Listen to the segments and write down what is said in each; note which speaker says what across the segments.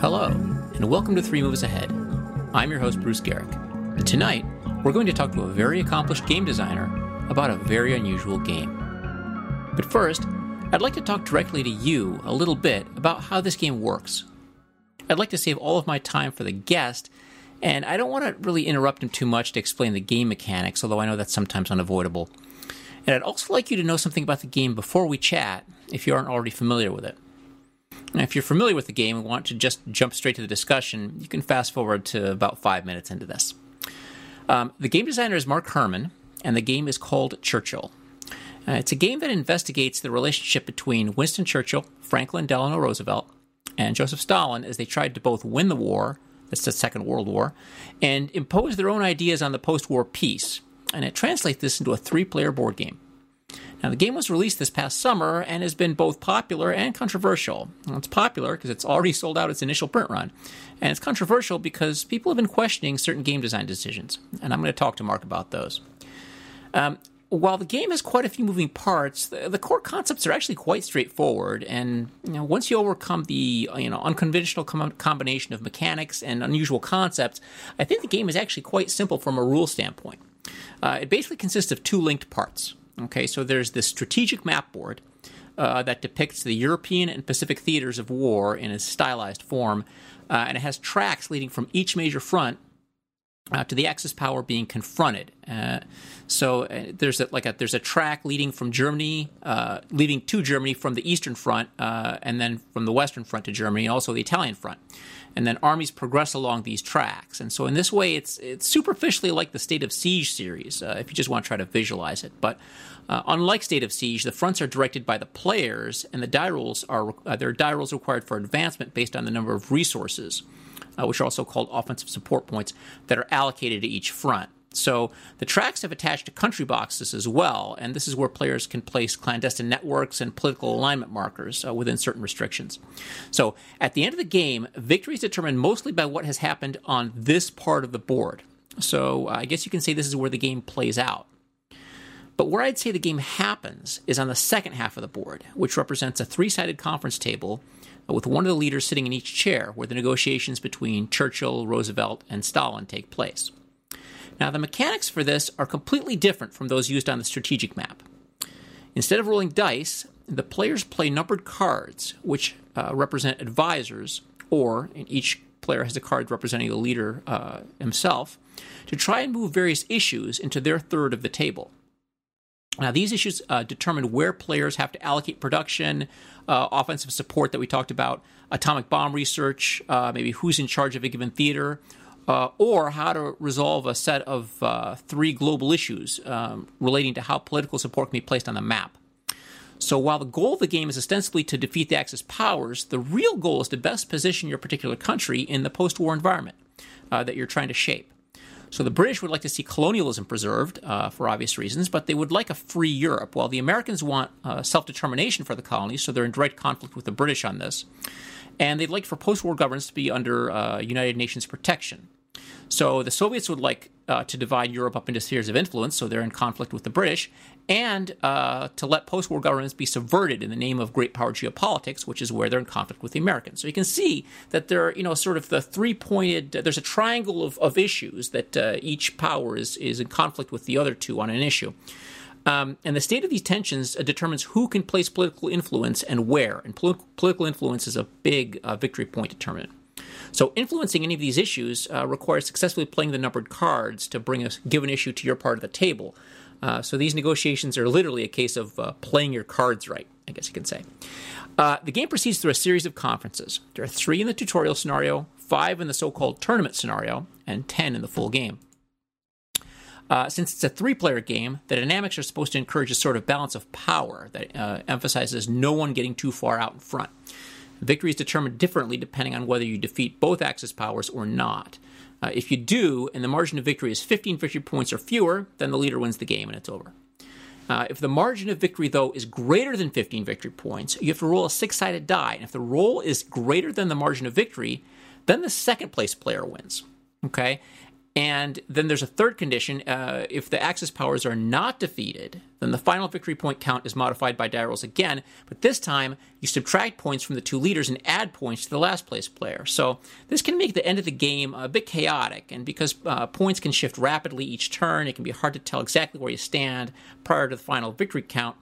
Speaker 1: Hello, and welcome to Three Moves Ahead. I'm your host, Bruce Geryk, and tonight we're going to talk to a very accomplished game designer about a very unusual game. But first, I'd like to talk directly to you a little bit about how this game works. I'd like to save all of my time for the guest, and I don't want to really interrupt him too much to explain the game mechanics, although I know that's sometimes unavoidable. And I'd also like you to know something about the game before we chat, if you aren't already familiar with it. If you're familiar with the game and want to just jump straight to the discussion, you can fast forward to about five minutes into this. Um, the game designer is Mark Herman, and the game is called Churchill. Uh, it's a game that investigates the relationship between Winston Churchill, Franklin Delano Roosevelt, and Joseph Stalin as they tried to both win the war, that's the Second World War, and impose their own ideas on the post war peace. And it translates this into a three player board game. Now, the game was released this past summer and has been both popular and controversial. Well, it's popular because it's already sold out its initial print run, and it's controversial because people have been questioning certain game design decisions, and I'm going to talk to Mark about those. Um, while the game has quite a few moving parts, the, the core concepts are actually quite straightforward. And you know, once you overcome the you know unconventional com- combination of mechanics and unusual concepts, I think the game is actually quite simple from a rule standpoint. Uh, it basically consists of two linked parts. Okay, so there's this strategic map board uh, that depicts the European and Pacific theaters of war in a stylized form, uh, and it has tracks leading from each major front uh, to the Axis power being confronted. Uh, so uh, there's a, like a there's a track leading from Germany, uh, leading to Germany from the Eastern Front, uh, and then from the Western Front to Germany, and also the Italian Front. And then armies progress along these tracks. And so in this way, it's it's superficially like the State of Siege series, uh, if you just want to try to visualize it. But unlike State of Siege, the fronts are directed by the players, and the die rolls are are die rolls required for advancement based on the number of resources uh, which are also called offensive support points, that are allocated to each front. So the tracks have attached to country boxes as well, and this is where players can place clandestine networks and political alignment markers uh, within certain restrictions. So at the end of the game, victory is determined mostly by what has happened on this part of the board. So uh, I guess you can say this is where the game plays out. But where I'd say the game happens is on the second half of the board, which represents a three sided conference table with one of the leaders sitting in each chair, where the negotiations between Churchill, Roosevelt, and Stalin take place. Now, the mechanics for this are completely different from those used on the strategic map. Instead of rolling dice, the players play numbered cards, which uh, represent advisors, or each player has a card representing the leader uh, himself, to try and move various issues into their third of the table. Now, these issues uh, determine where players have to allocate production, uh, offensive support that we talked about, atomic bomb research, uh, maybe who's in charge of a given theater, uh, or how to resolve a set of uh, three global issues um, relating to how political support can be placed on the map. So, while the goal of the game is ostensibly to defeat the Axis powers, the real goal is to best position your particular country in the post war environment uh, that you're trying to shape. So the British would like to see colonialism preserved uh, for obvious reasons, but they would like a free Europe, while the Americans want uh, self determination for the colonies, so they're in direct conflict with the British on this. And they'd like for post war governance to be under uh, United Nations protection. So the Soviets would like uh, to divide Europe up into spheres of influence, so they're in conflict with the British, and uh, to let post war governments be subverted in the name of great power geopolitics, which is where they're in conflict with the Americans. So you can see that there are, you know, sort of the three pointed, there's a triangle of, of issues that uh, each power is, is in conflict with the other two on an issue. Um, and the state of these tensions uh, determines who can place political influence and where. And pol- political influence is a big uh, victory point determinant. So influencing any of these issues uh, requires successfully playing the numbered cards to bring a given issue to your part of the table. Uh, so these negotiations are literally a case of uh, playing your cards right, I guess you can say. Uh, the game proceeds through a series of conferences. There are three in the tutorial scenario, five in the so called tournament scenario, and ten in the full game. Uh, since it's a three player game, the dynamics are supposed to encourage a sort of balance of power that uh, emphasizes no one getting too far out in front. Victory is determined differently depending on whether you defeat both Axis powers or not. Uh, if you do, and the margin of victory is 15 victory points or fewer, then the leader wins the game and it's over. Uh, if the margin of victory, though, is greater than 15 victory points, you have to roll a six sided die. And if the roll is greater than the margin of victory, then the second place player wins. Okay? And then there's a third condition. Uh, if the Axis powers are not defeated, then the final victory point count is modified by die rolls again, but this time you subtract points from the two leaders and add points to the last place player. So this can make the end of the game a bit chaotic, and because uh, points can shift rapidly each turn, it can be hard to tell exactly where you stand prior to the final victory count.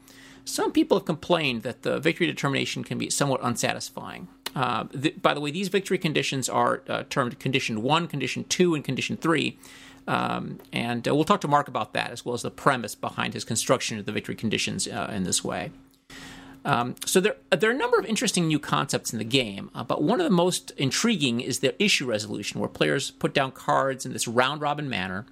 Speaker 1: Some people have complained that the victory determination can be somewhat unsatisfying. Uh, by the way, these victory conditions are uh, termed condition one, condition two, and condition three. Um, and uh, we'll talk to Mark about that as well as the premise behind his construction of the victory conditions uh, in this way. Um, so there, there are a number of interesting new concepts in the game, uh, but one of the most intriguing is the issue resolution, where players put down cards in this round robin manner,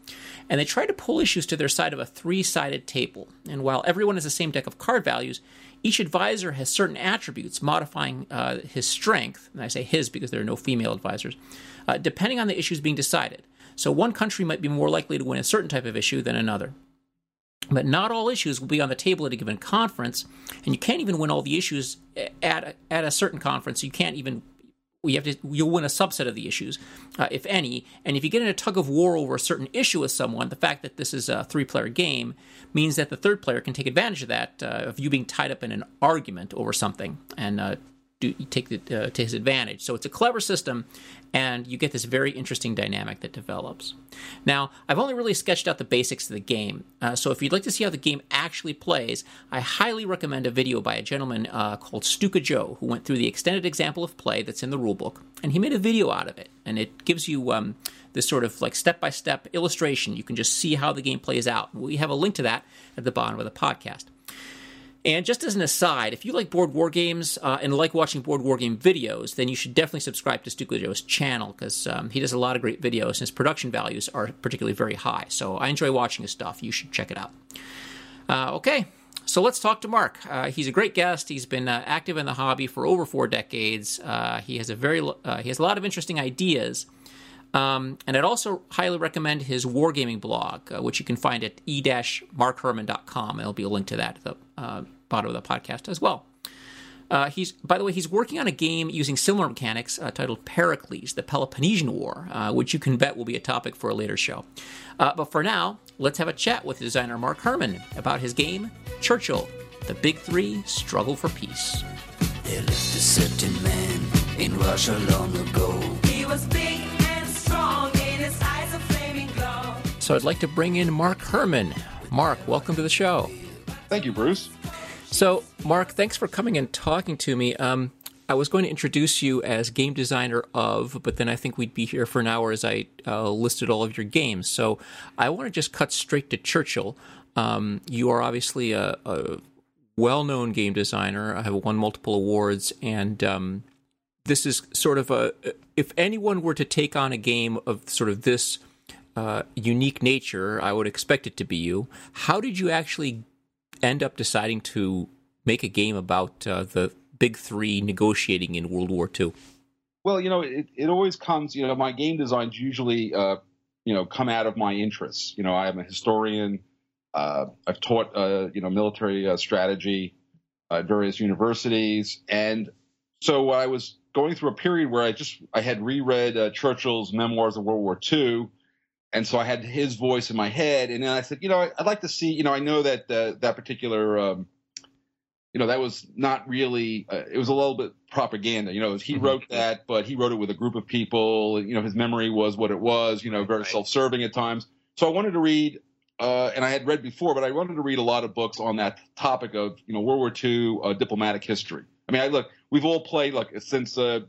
Speaker 1: and they try to pull issues to their side of a three sided table. And while everyone has the same deck of card values, each advisor has certain attributes modifying uh, his strength, and I say his because there are no female advisors, uh, depending on the issues being decided. So one country might be more likely to win a certain type of issue than another. But not all issues will be on the table at a given conference, and you can't even win all the issues at a, at a certain conference. You can't even you have to you'll win a subset of the issues, uh, if any. And if you get in a tug of war over a certain issue with someone, the fact that this is a three-player game means that the third player can take advantage of that uh, of you being tied up in an argument over something and uh, do take the, uh, to his advantage. So it's a clever system, and you get this very interesting dynamic that develops. Now, I've only really sketched out the basics of the game, uh, so if you'd like to see how the game actually plays, I highly recommend a video by a gentleman uh, called Stuka Joe, who went through the extended example of play that's in the rulebook, and he made a video out of it, and it gives you um, this sort of like step by step illustration. You can just see how the game plays out. We have a link to that at the bottom of the podcast. And just as an aside, if you like board war games uh, and like watching board war game videos, then you should definitely subscribe to Stuka Joe's channel because um, he does a lot of great videos and his production values are particularly very high. So I enjoy watching his stuff. You should check it out. Uh, okay, so let's talk to Mark. Uh, he's a great guest. He's been uh, active in the hobby for over four decades. Uh, he has a very uh, he has a lot of interesting ideas. Um, and I'd also highly recommend his wargaming blog, uh, which you can find at e-markherman.com. There'll be a link to that at the bottom of the podcast as well. Uh, he's, by the way, he's working on a game using similar mechanics uh, titled Pericles, the Peloponnesian War, uh, which you can bet will be a topic for a later show. Uh, but for now, let's have a chat with designer Mark Herman about his game Churchill, the Big Three Struggle for Peace. There lived a certain man in Russia long ago. He was big and strong, in his eyes a flaming glow. So I'd like to bring in Mark Herman. Mark, welcome to the show.
Speaker 2: Thank you, Bruce.
Speaker 1: So, Mark, thanks for coming and talking to me. Um, I was going to introduce you as game designer of, but then I think we'd be here for an hour as I uh, listed all of your games. So I want to just cut straight to Churchill. Um, you are obviously a, a, well-known game designer. I have won multiple awards, and um, this is sort of a. If anyone were to take on a game of sort of this uh, unique nature, I would expect it to be you. How did you actually end up deciding to make a game about uh, the big three negotiating in World War II?
Speaker 2: Well, you know, it, it always comes, you know, my game designs usually, uh, you know, come out of my interests. You know, I am a historian. Uh, I've taught, uh, you know, military uh, strategy at various universities. And so I was going through a period where I just, I had reread uh, Churchill's Memoirs of World War II and so I had his voice in my head, and then I said, you know, I'd like to see, you know, I know that uh, that particular, um, you know, that was not really, uh, it was a little bit propaganda. You know, he mm-hmm. wrote that, but he wrote it with a group of people. You know, his memory was what it was. You know, very right. self-serving at times. So I wanted to read, uh, and I had read before, but I wanted to read a lot of books on that topic of, you know, World War II uh, diplomatic history. I mean, I look, we've all played like since uh,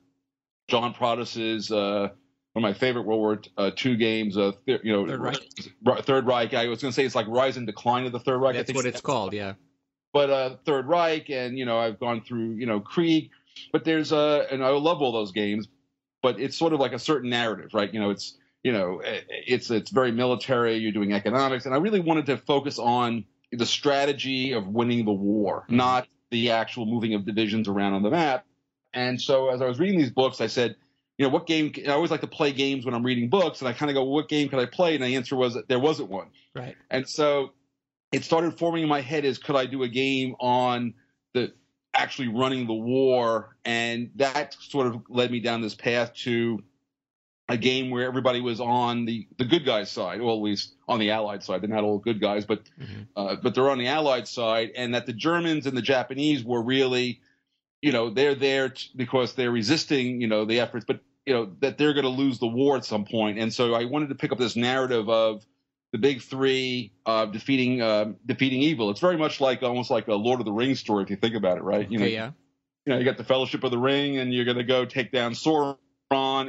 Speaker 2: John Prados's uh, one of my favorite World War uh, II games. Uh, th- you know,
Speaker 1: Third Reich.
Speaker 2: Third Reich. I was going to say it's like Rise and Decline of the Third Reich.
Speaker 1: That's what it's called. Yeah.
Speaker 2: But uh, Third Reich, and you know, I've gone through you know Krieg, but there's uh, and I love all those games, but it's sort of like a certain narrative, right? You know, it's you know, it's it's very military. You're doing economics, and I really wanted to focus on the strategy of winning the war, mm-hmm. not the actual moving of divisions around on the map. And so, as I was reading these books, I said you know, what game? I always like to play games when I'm reading books, and I kind of go, what game could I play? And the answer was that there wasn't one.
Speaker 1: Right.
Speaker 2: And so it started forming in my head is could I do a game on the actually running the war? And that sort of led me down this path to a game where everybody was on the the good guys side, or at least on the Allied side. They're not all good guys, but mm-hmm. uh, but they're on the Allied side, and that the Germans and the Japanese were really, you know, they're there t- because they're resisting, you know, the efforts, but you know that they're going to lose the war at some point. And so I wanted to pick up this narrative of the big three uh, defeating uh, defeating evil. It's very much like almost like a Lord of the Rings story if you think about it, right?
Speaker 1: You
Speaker 2: know,
Speaker 1: yeah.
Speaker 2: You know, you got the Fellowship of the Ring, and you're going to go take down Sauron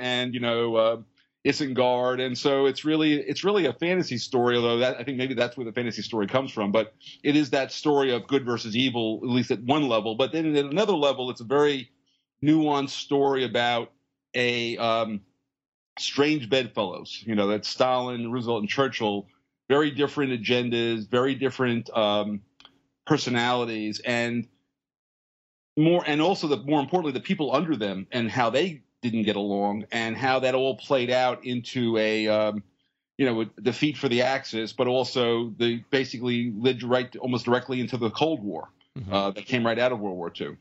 Speaker 2: and you know uh, Isengard, and so it's really it's really a fantasy story. Although that I think maybe that's where the fantasy story comes from, but it is that story of good versus evil, at least at one level. But then at another level, it's a very nuanced story about a um, strange bedfellows. You know, that Stalin, Roosevelt, and Churchill, very different agendas, very different um, personalities, and more, and also the more importantly, the people under them and how they didn't get along, and how that all played out into a um, you know defeat for the Axis, but also the basically led right almost directly into the Cold War mm-hmm. uh, that came right out of World War II.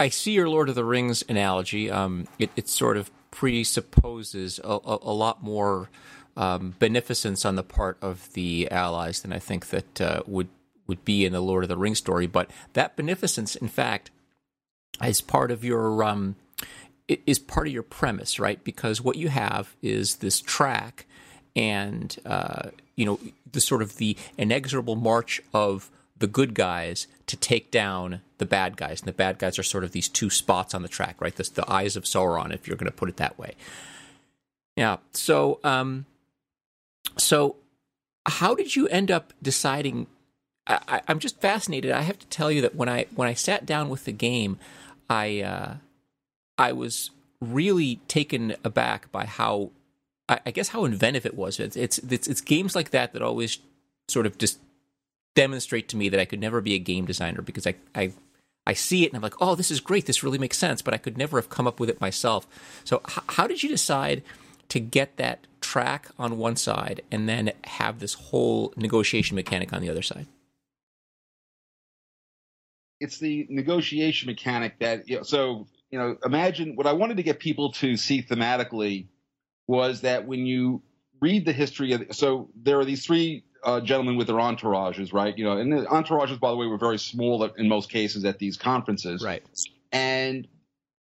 Speaker 1: I see your Lord of the Rings analogy. Um, it, it sort of presupposes a, a, a lot more um, beneficence on the part of the Allies than I think that uh, would would be in the Lord of the Rings story. But that beneficence, in fact, is part of your um, is part of your premise, right? Because what you have is this track, and uh, you know the sort of the inexorable march of the good guys to take down the bad guys, and the bad guys are sort of these two spots on the track, right? This, the eyes of Sauron, if you're going to put it that way. Yeah. So, um, so how did you end up deciding? I, am just fascinated. I have to tell you that when I when I sat down with the game, I uh, I was really taken aback by how I, I guess how inventive it was. It's, it's it's it's games like that that always sort of just demonstrate to me that I could never be a game designer because I, I I see it and I'm like, oh, this is great. This really makes sense, but I could never have come up with it myself. So, h- how did you decide to get that track on one side and then have this whole negotiation mechanic on the other side?
Speaker 2: It's the negotiation mechanic that, you know, so, you know, imagine what I wanted to get people to see thematically was that when you read the history of, so there are these three uh, gentlemen with their entourages, right? You know, and the entourages, by the way, were very small in most cases at these conferences,
Speaker 1: right?
Speaker 2: And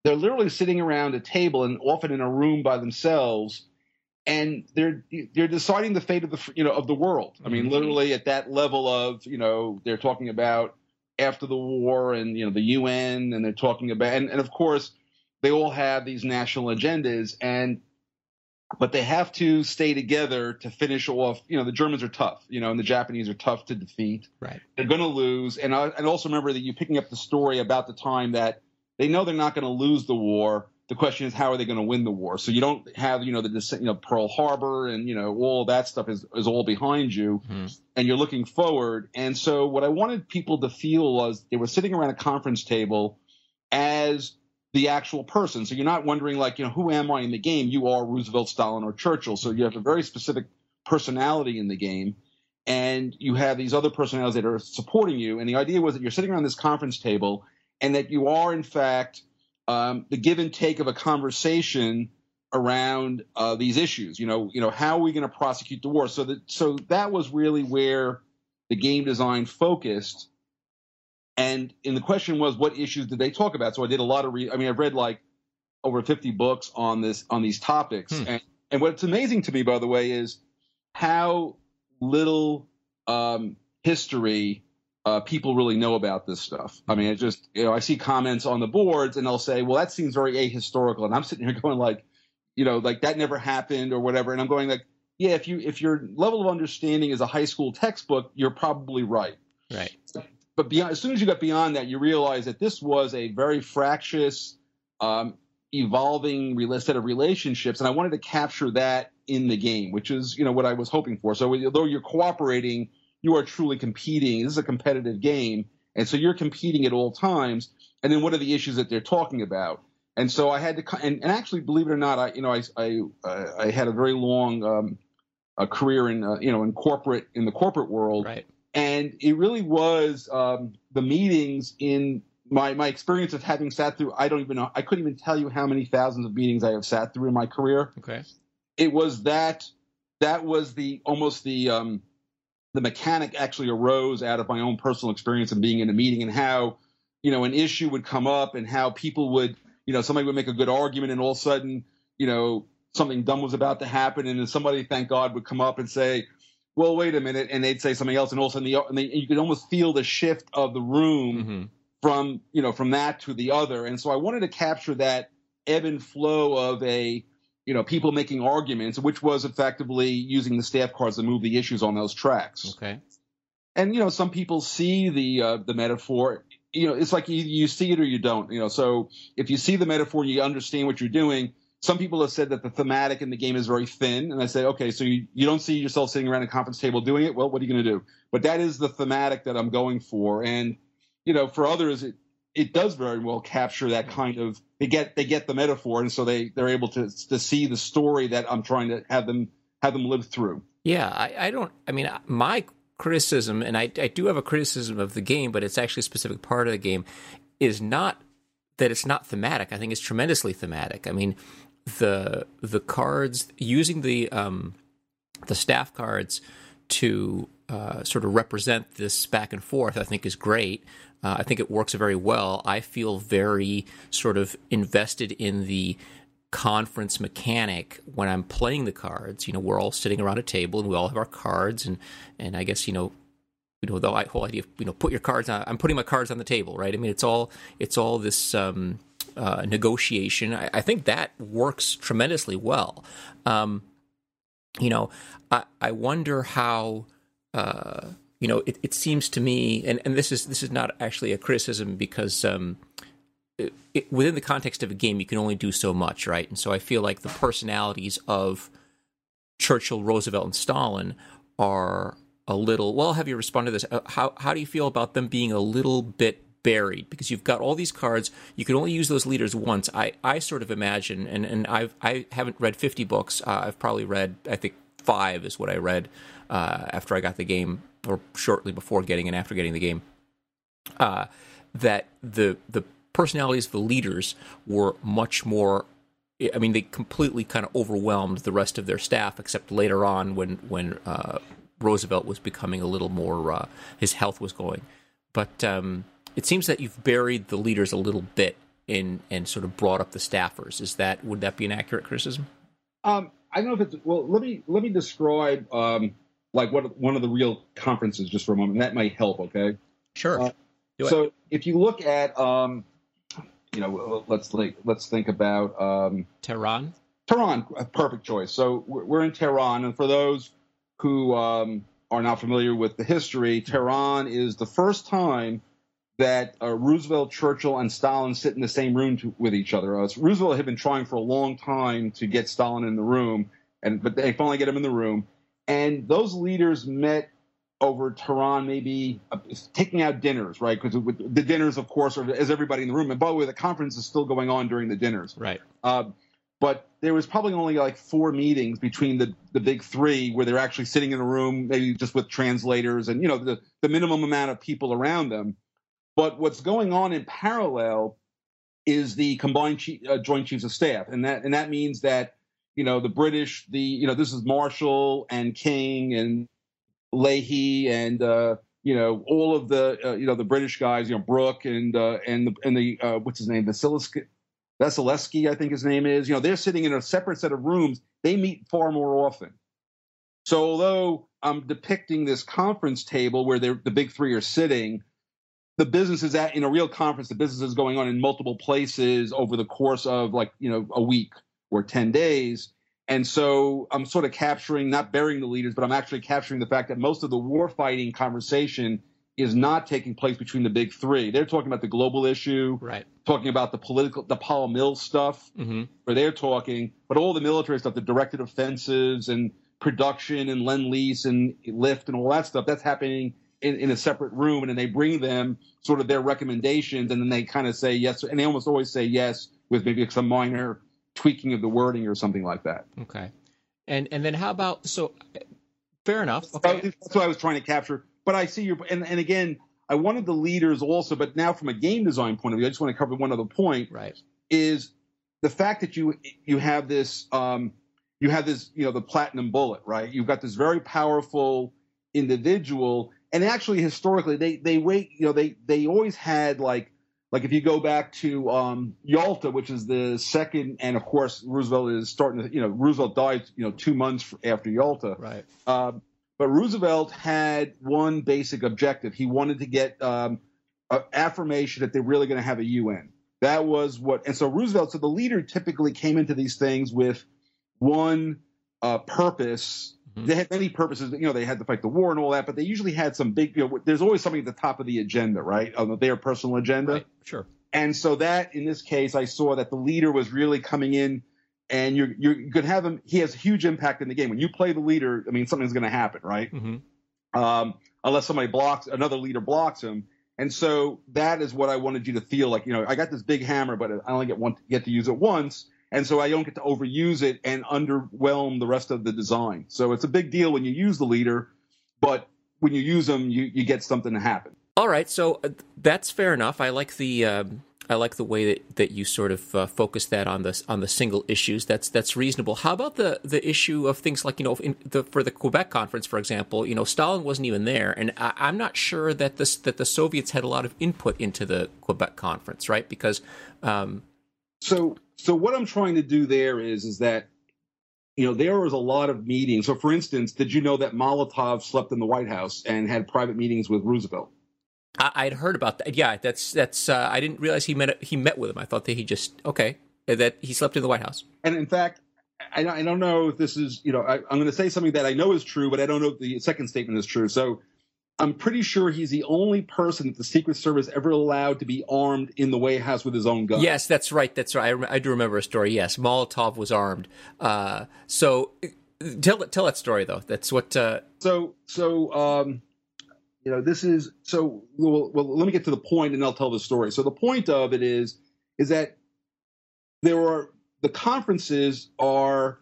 Speaker 2: they're literally sitting around a table and often in a room by themselves, and they're they're deciding the fate of the you know of the world. I mean, mm-hmm. literally at that level of you know they're talking about after the war and you know the UN, and they're talking about and, and of course they all have these national agendas and but they have to stay together to finish off. You know, the Germans are tough, you know, and the Japanese are tough to defeat.
Speaker 1: Right.
Speaker 2: They're going to lose. And I and also remember that you picking up the story about the time that they know they're not going to lose the war. The question is, how are they going to win the war? So you don't have, you know, the you know Pearl Harbor and you know all that stuff is is all behind you, mm-hmm. and you're looking forward. And so what I wanted people to feel was they were sitting around a conference table as the actual person. So you're not wondering like, you know, who am I in the game? You are Roosevelt, Stalin, or Churchill. So you have a very specific personality in the game. And you have these other personalities that are supporting you. And the idea was that you're sitting around this conference table and that you are, in fact, um, the give and take of a conversation around uh, these issues. You know, you know, how are we going to prosecute the war? So that so that was really where the game design focused and and the question was, what issues did they talk about? So I did a lot of. Re- I mean, I've read like over 50 books on this on these topics. Hmm. And and what's amazing to me, by the way, is how little um, history uh, people really know about this stuff. I mean, it just you know I see comments on the boards and they'll say, "Well, that seems very ahistorical," and I'm sitting here going like, you know, like that never happened or whatever, and I'm going like, yeah, if you if your level of understanding is a high school textbook, you're probably right.
Speaker 1: Right
Speaker 2: but beyond, as soon as you got beyond that, you realize that this was a very fractious, um, evolving set of relationships, and I wanted to capture that in the game, which is you know what I was hoping for. So although you're cooperating, you are truly competing. This is a competitive game, and so you're competing at all times. And then what are the issues that they're talking about? And so I had to, and, and actually, believe it or not, I you know I I, uh, I had a very long um, a career in uh, you know in corporate in the corporate world,
Speaker 1: right
Speaker 2: and it really was um, the meetings in my my experience of having sat through I don't even know I couldn't even tell you how many thousands of meetings I have sat through in my career.
Speaker 1: Okay.
Speaker 2: It was that that was the almost the um the mechanic actually arose out of my own personal experience of being in a meeting and how you know an issue would come up and how people would you know somebody would make a good argument and all of a sudden you know something dumb was about to happen and then somebody thank God would come up and say well wait a minute and they'd say something else and all of a sudden the, and they, you could almost feel the shift of the room
Speaker 1: Mm-hmm.
Speaker 2: from you know from that to the other and so i wanted to capture that ebb and flow of a you know people making arguments which was effectively using the staff cards to move the issues on those tracks
Speaker 1: Okay.
Speaker 2: and you know some people see the uh, the metaphor you know it's like you, you see it or you don't you know so if you see the metaphor and you understand what you're doing some people have said that the thematic in the game is very thin and i say okay so you, you don't see yourself sitting around a conference table doing it well what are you going to do but that is the thematic that i'm going for and you know for others it it does very well capture that kind of they get they get the metaphor and so they they're able to to see the story that i'm trying to have them have them live through
Speaker 1: Yeah, I, I don't. I mean, my criticism, and I, I do have a criticism of the game, but it's actually a specific part of the game, is not that it's not thematic. I think it's tremendously thematic. I mean, the the cards using the um, the staff cards to uh, sort of represent this back and forth, I think is great. Uh, I think it works very well. I feel very sort of invested in the conference mechanic when I'm playing the cards. You know, we're all sitting around a table and we all have our cards, and and I guess you know, you know the whole idea of you know put your cards on. I'm putting my cards on the table, right? I mean, it's all it's all this. Um, uh, negotiation. I, I think that works tremendously well. Um, you know, I, I wonder how. Uh, you know, it, it seems to me, and, and this is this is not actually a criticism because um, it, it, within the context of a game, you can only do so much, right? And so I feel like the personalities of Churchill, Roosevelt, and Stalin are a little. Well, have you responded to this. Uh, how how do you feel about them being a little bit buried because you've got all these cards. You can only use those leaders once. I i sort of imagine and and i've i haven't read 50 books. Uh, i've probably read i think five is what i read uh, after i got the game or shortly before getting and after getting the game. Uh, that the the personalities of the leaders were much more I mean, they completely kind of overwhelmed the rest of their staff, except later on when when uh, Roosevelt was becoming a little more, uh, his health was going. But um, it seems that you've buried the leaders a little bit in and sort of brought up the staffers. Is that would that be an accurate criticism?
Speaker 2: Um, I don't know if it's well. Let me let me describe um, like what one of the real conferences just for a moment. That might help. Okay.
Speaker 1: Sure.
Speaker 2: Uh, so if you look at um, you know, let's like let's think about um,
Speaker 1: Tehran.
Speaker 2: Tehran, a perfect choice. So we're we're in Tehran, and for those who um, are not familiar with the history, Tehran is the first time that uh, Roosevelt, Churchill, and Stalin sit in the same room to, with each other. Uh, Roosevelt had been trying for a long time to get Stalin in the room, and but they finally get him in the room. And those leaders met over Tehran, maybe uh, taking out dinners, right? Because the dinners, of course, are as everybody in the room. And by the way, the conference is still going on during the dinners,
Speaker 1: right?
Speaker 2: Uh, but there was probably only like four meetings between the, the big three where they're actually sitting in a room, maybe just with translators and you know the, the minimum amount of people around them. But what's going on in parallel is the combined chief, uh, joint chiefs of staff, and that and that means that you know the British, the you know this is Marshall and King and Leahy and uh, you know all of the uh, you know the British guys, you know Brooke and uh, and the and the uh, what's his name, Vasilevsky, Vasilevsky, I think his name is. You know they're sitting in a separate set of rooms. They meet far more often. So although I'm depicting this conference table where the big three are sitting, the business is at in a real conference. The business is going on in multiple places over the course of like you know a week or ten days. And so I'm sort of capturing, not burying the leaders, but I'm actually capturing the fact that most of the war fighting conversation is not taking place between the big three. They're talking about the global issue,
Speaker 1: right?
Speaker 2: Talking about the political, the pol-mil stuff,
Speaker 1: mm-hmm.
Speaker 2: where they're talking, but all the military stuff, the directed offensives and production and lend lease and lift and all that stuff, that's happening in, in a separate room. And then they bring them sort of their recommendations, and then they kind of say yes, and they almost always say yes with maybe some minor tweaking of the wording or something like that.
Speaker 1: Okay. And and then how about so fair enough. Okay.
Speaker 2: That's what I was trying to capture. But I see your and, and again, I wanted the leaders also, but now from a game design point of view, I just want to cover one other point.
Speaker 1: Right.
Speaker 2: Is the fact that you you have this um, you have this you know the platinum bullet, right? You've got this very powerful individual, and actually historically they they wait you know they they always had like like if you go back to um, Yalta, which is the second, and of course Roosevelt is starting to, you know, Roosevelt died, you know, two months after Yalta.
Speaker 1: Right.
Speaker 2: Um, but Roosevelt had one basic objective. He wanted to get um, affirmation that they're really going to have a UN. That was what, and so Roosevelt, so the leader typically came into these things with one uh, purpose. Mm-hmm. They had many purposes. You know, they had to fight the war and all that, but they usually had some big. You know, there's always something at the top of the agenda, right? On their personal agenda.
Speaker 1: Right. Sure.
Speaker 2: And so that, in this case, I saw that the leader was really coming in and you're you're you could have him. He has a huge impact in the game. When you play the leader, I mean, something's going to happen, right?
Speaker 1: Mm-hmm.
Speaker 2: Um, unless somebody blocks, another leader blocks him. And so that is what I wanted you to feel like. You know, I got this big hammer, but I only get one get to use it once, and so I don't get to overuse it and underwhelm the rest of the design. So it's a big deal when you use the leader, but when you use them, you you get something to happen.
Speaker 1: All right, so uh, that's fair enough. I like the. Um I like the way that, that you sort of uh, focus that on the on the single issues. That's that's reasonable. How about the the issue of things like you know the, for the Quebec conference, for example, you know Stalin wasn't even there, and I, am not sure that this that the Soviets had a lot of input into the Quebec conference, right? Because um,
Speaker 2: so so what I'm trying to do there is is that you know there was a lot of meetings. So for instance, did you know that Molotov slept in the White House and had private meetings with Roosevelt?
Speaker 1: I, would heard about that. Yeah, that's that's. Uh, I didn't realize he met he met with him. I thought that he just okay that he slept in the White House.
Speaker 2: And in fact, I, I don't know if this is you know I, am going to say something that I know is true, but I don't know if the second statement is true. So I'm pretty sure he's the only person that the Secret Service ever allowed to be armed in the White House with his own gun.
Speaker 1: Yes, that's right. That's right. I, I do remember a story. Yes, Molotov was armed. Uh, so tell tell that story though. That's what. Uh,
Speaker 2: so so. Um, you know this is so well, well let me get to the point and i'll tell the story so the point of it is is that there are the conferences are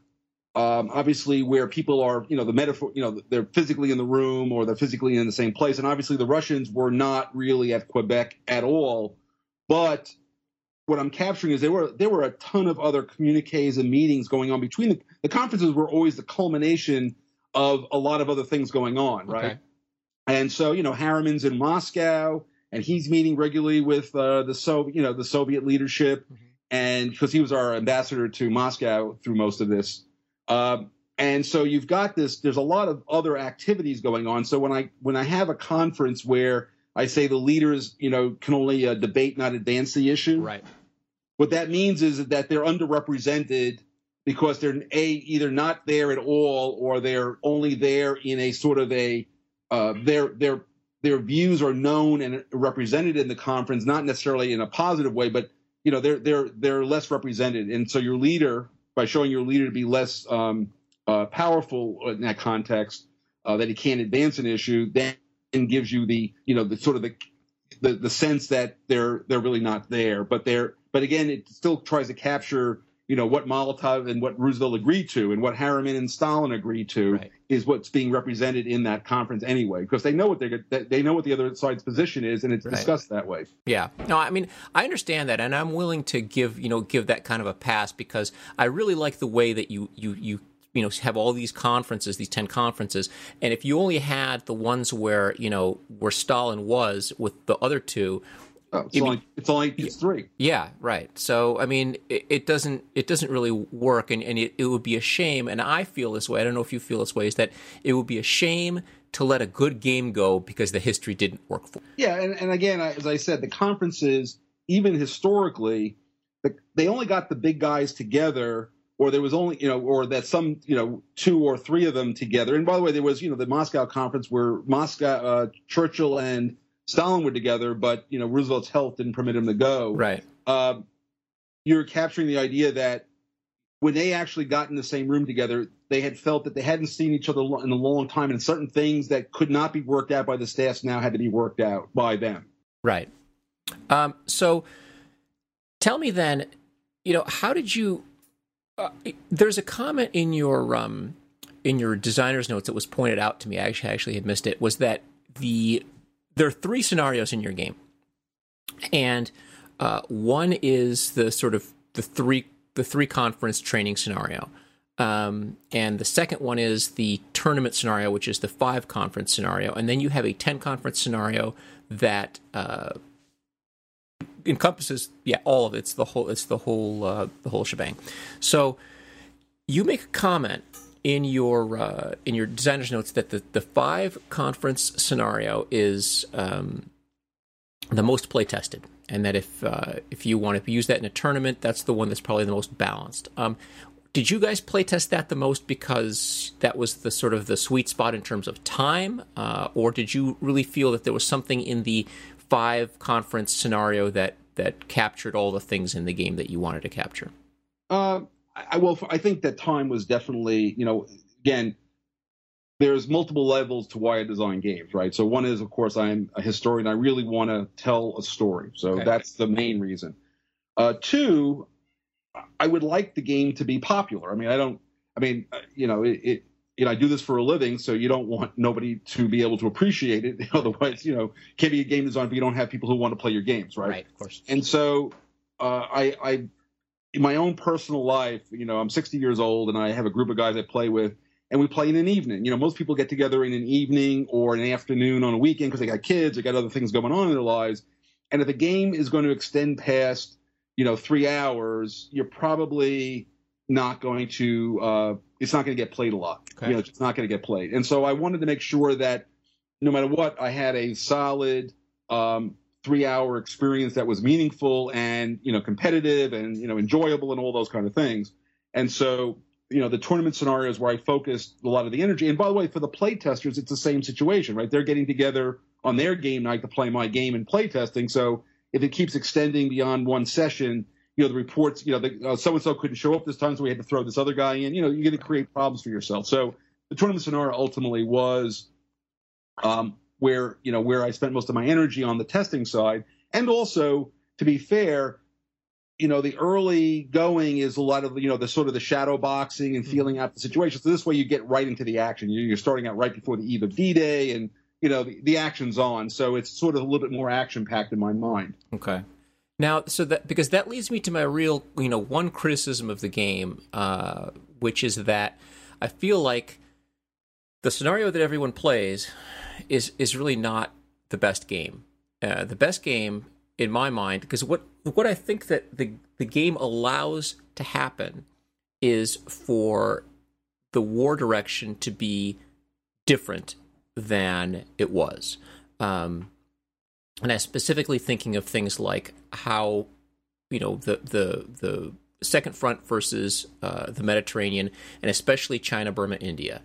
Speaker 2: um, obviously where people are you know the metaphor you know they're physically in the room or they're physically in the same place and obviously the russians were not really at quebec at all but what i'm capturing is there were there were a ton of other communiques and meetings going on between the, the conferences were always the culmination of a lot of other things going on right
Speaker 1: okay.
Speaker 2: And so, you know, Harriman's in Moscow, and he's meeting regularly with uh, the Soviet, you know, the Soviet leadership, mm-hmm. and because he was our ambassador to Moscow through most of this. Um, and so you've got this. There's a lot of other activities going on. So when I when I have a conference where I say the leaders, you know, can only uh, debate, not advance the issue.
Speaker 1: Right.
Speaker 2: What that means is that they're underrepresented because they're a either not there at all or they're only there in a sort of a uh, their their their views are known and represented in the conference, not necessarily in a positive way, but you know they're they're they're less represented, and so your leader, by showing your leader to be less um, uh, powerful in that context, uh, that he can't advance an issue, then gives you the you know the sort of the the, the sense that they're they're really not there, but they're but again it still tries to capture you know what Molotov and what Roosevelt agreed to, and what Harriman and Stalin agreed to
Speaker 1: right.
Speaker 2: is what's being represented in that conference anyway, because they know what they're they know what the other side's position is, and it's right. discussed that way.
Speaker 1: Yeah, no, I mean I understand that, and I'm willing to give you know give that kind of a pass because I really like the way that you you you you know have all these conferences these 10 conferences and if you only had the ones where you know where stalin was with the other two
Speaker 2: Oh, it's, only, it's only it's three.
Speaker 1: Yeah, right. So I mean, it, it, doesn't it doesn't really work, and, and it, it would be a shame. And I feel this way. I don't know if you feel this way. Is that it would be a shame to let a good game go because the history didn't work for.
Speaker 2: Yeah, and, and again, as I said, the conferences, even historically, they only got the big guys together, or there was only you know, or that some you know two or three of them together. And by the way, there was you know the Moscow conference where Moscow, uh, Churchill and Stalin were together, but you know Roosevelt's health didn't permit him to go.
Speaker 1: Right.
Speaker 2: Um, you're capturing the idea that when they actually got in the same room together, they had felt that they hadn't seen each other in a long time, and certain things that could not be worked out by the staffs now had to be worked out by them.
Speaker 1: Right. Um, so, tell me then, you know, how did you? Uh, there's a comment in your um, in your designer's notes that was pointed out to me. I actually, I actually had missed it. Was that the there are three scenarios in your game, and uh, one is the sort of the three the three conference training scenario. Um, and the second one is the tournament scenario, which is the five conference scenario. And then you have a 10 conference scenario that uh, encompasses, yeah, all of it. It's the whole, it's the whole, uh, the whole shebang. So you make a comment in your uh, in your designer's notes that the, the five conference scenario is um, the most play tested and that if uh, if you want to use that in a tournament, that's the one that's probably the most balanced. Um, did you guys play test that the most because that was the sort of the sweet spot in terms of time, uh, or did you really feel that there was something in the five conference scenario that that captured all the things in the game that you wanted to capture?
Speaker 2: Uh, I well, I think that time was definitely you know again there's multiple levels to why I design games, right? So one is, of course, I'm a historian. I really want to tell a story, so okay. that's the main reason. Uh, two, I would like the game to be popular. I mean, I don't. I mean, uh, you know, it, it you know, I do this for a living, so you don't want nobody to be able to appreciate it. Otherwise, you know, can't be a game designer if you don't have people who want to play your games, right?
Speaker 1: Right, of course.
Speaker 2: And so, uh, I, I, in my own personal life, you know, I'm 60 years old, and I have a group of guys I play with and we play in an evening. You know, most people get together in an evening or an afternoon on a weekend because they got kids, they got other things going on in their lives. And if a game is going to extend past, you know, three hours, you're probably not going to. Uh, it's not going to get played a lot. Okay. You know, it's not going to get played. And so I wanted to make sure that no matter what, I had a solid um, three-hour experience that was meaningful and you know competitive and you know enjoyable and all those kind of things. And so you know the tournament scenarios where I focused a lot of the energy. And by the way, for the play testers, it's the same situation, right? They're getting together on their game night to play my game and play testing. So if it keeps extending beyond one session, you know the reports, you know, so and so couldn't show up this time, so we had to throw this other guy in. You know, you're going to create problems for yourself. So the tournament scenario ultimately was um, where you know where I spent most of my energy on the testing side, and also to be fair, you know, the early going is a lot of, you know, the sort of the shadow boxing and mm-hmm. feeling out the situation. So this way you get right into the action. You're starting out right before the eve of D-Day and, you know, the, the action's on. So it's sort of a little bit more action packed in my mind.
Speaker 1: Okay. Now, so that, because that leads me to my real, you know, one criticism of the game, uh, which is that I feel like the scenario that everyone plays is, is really not the best game. Uh, the best game in my mind because what what I think that the the game allows to happen is for the war direction to be different than it was. Um, and I'm specifically thinking of things like how, you know, the the the second front versus uh, the Mediterranean, and especially China, Burma, India,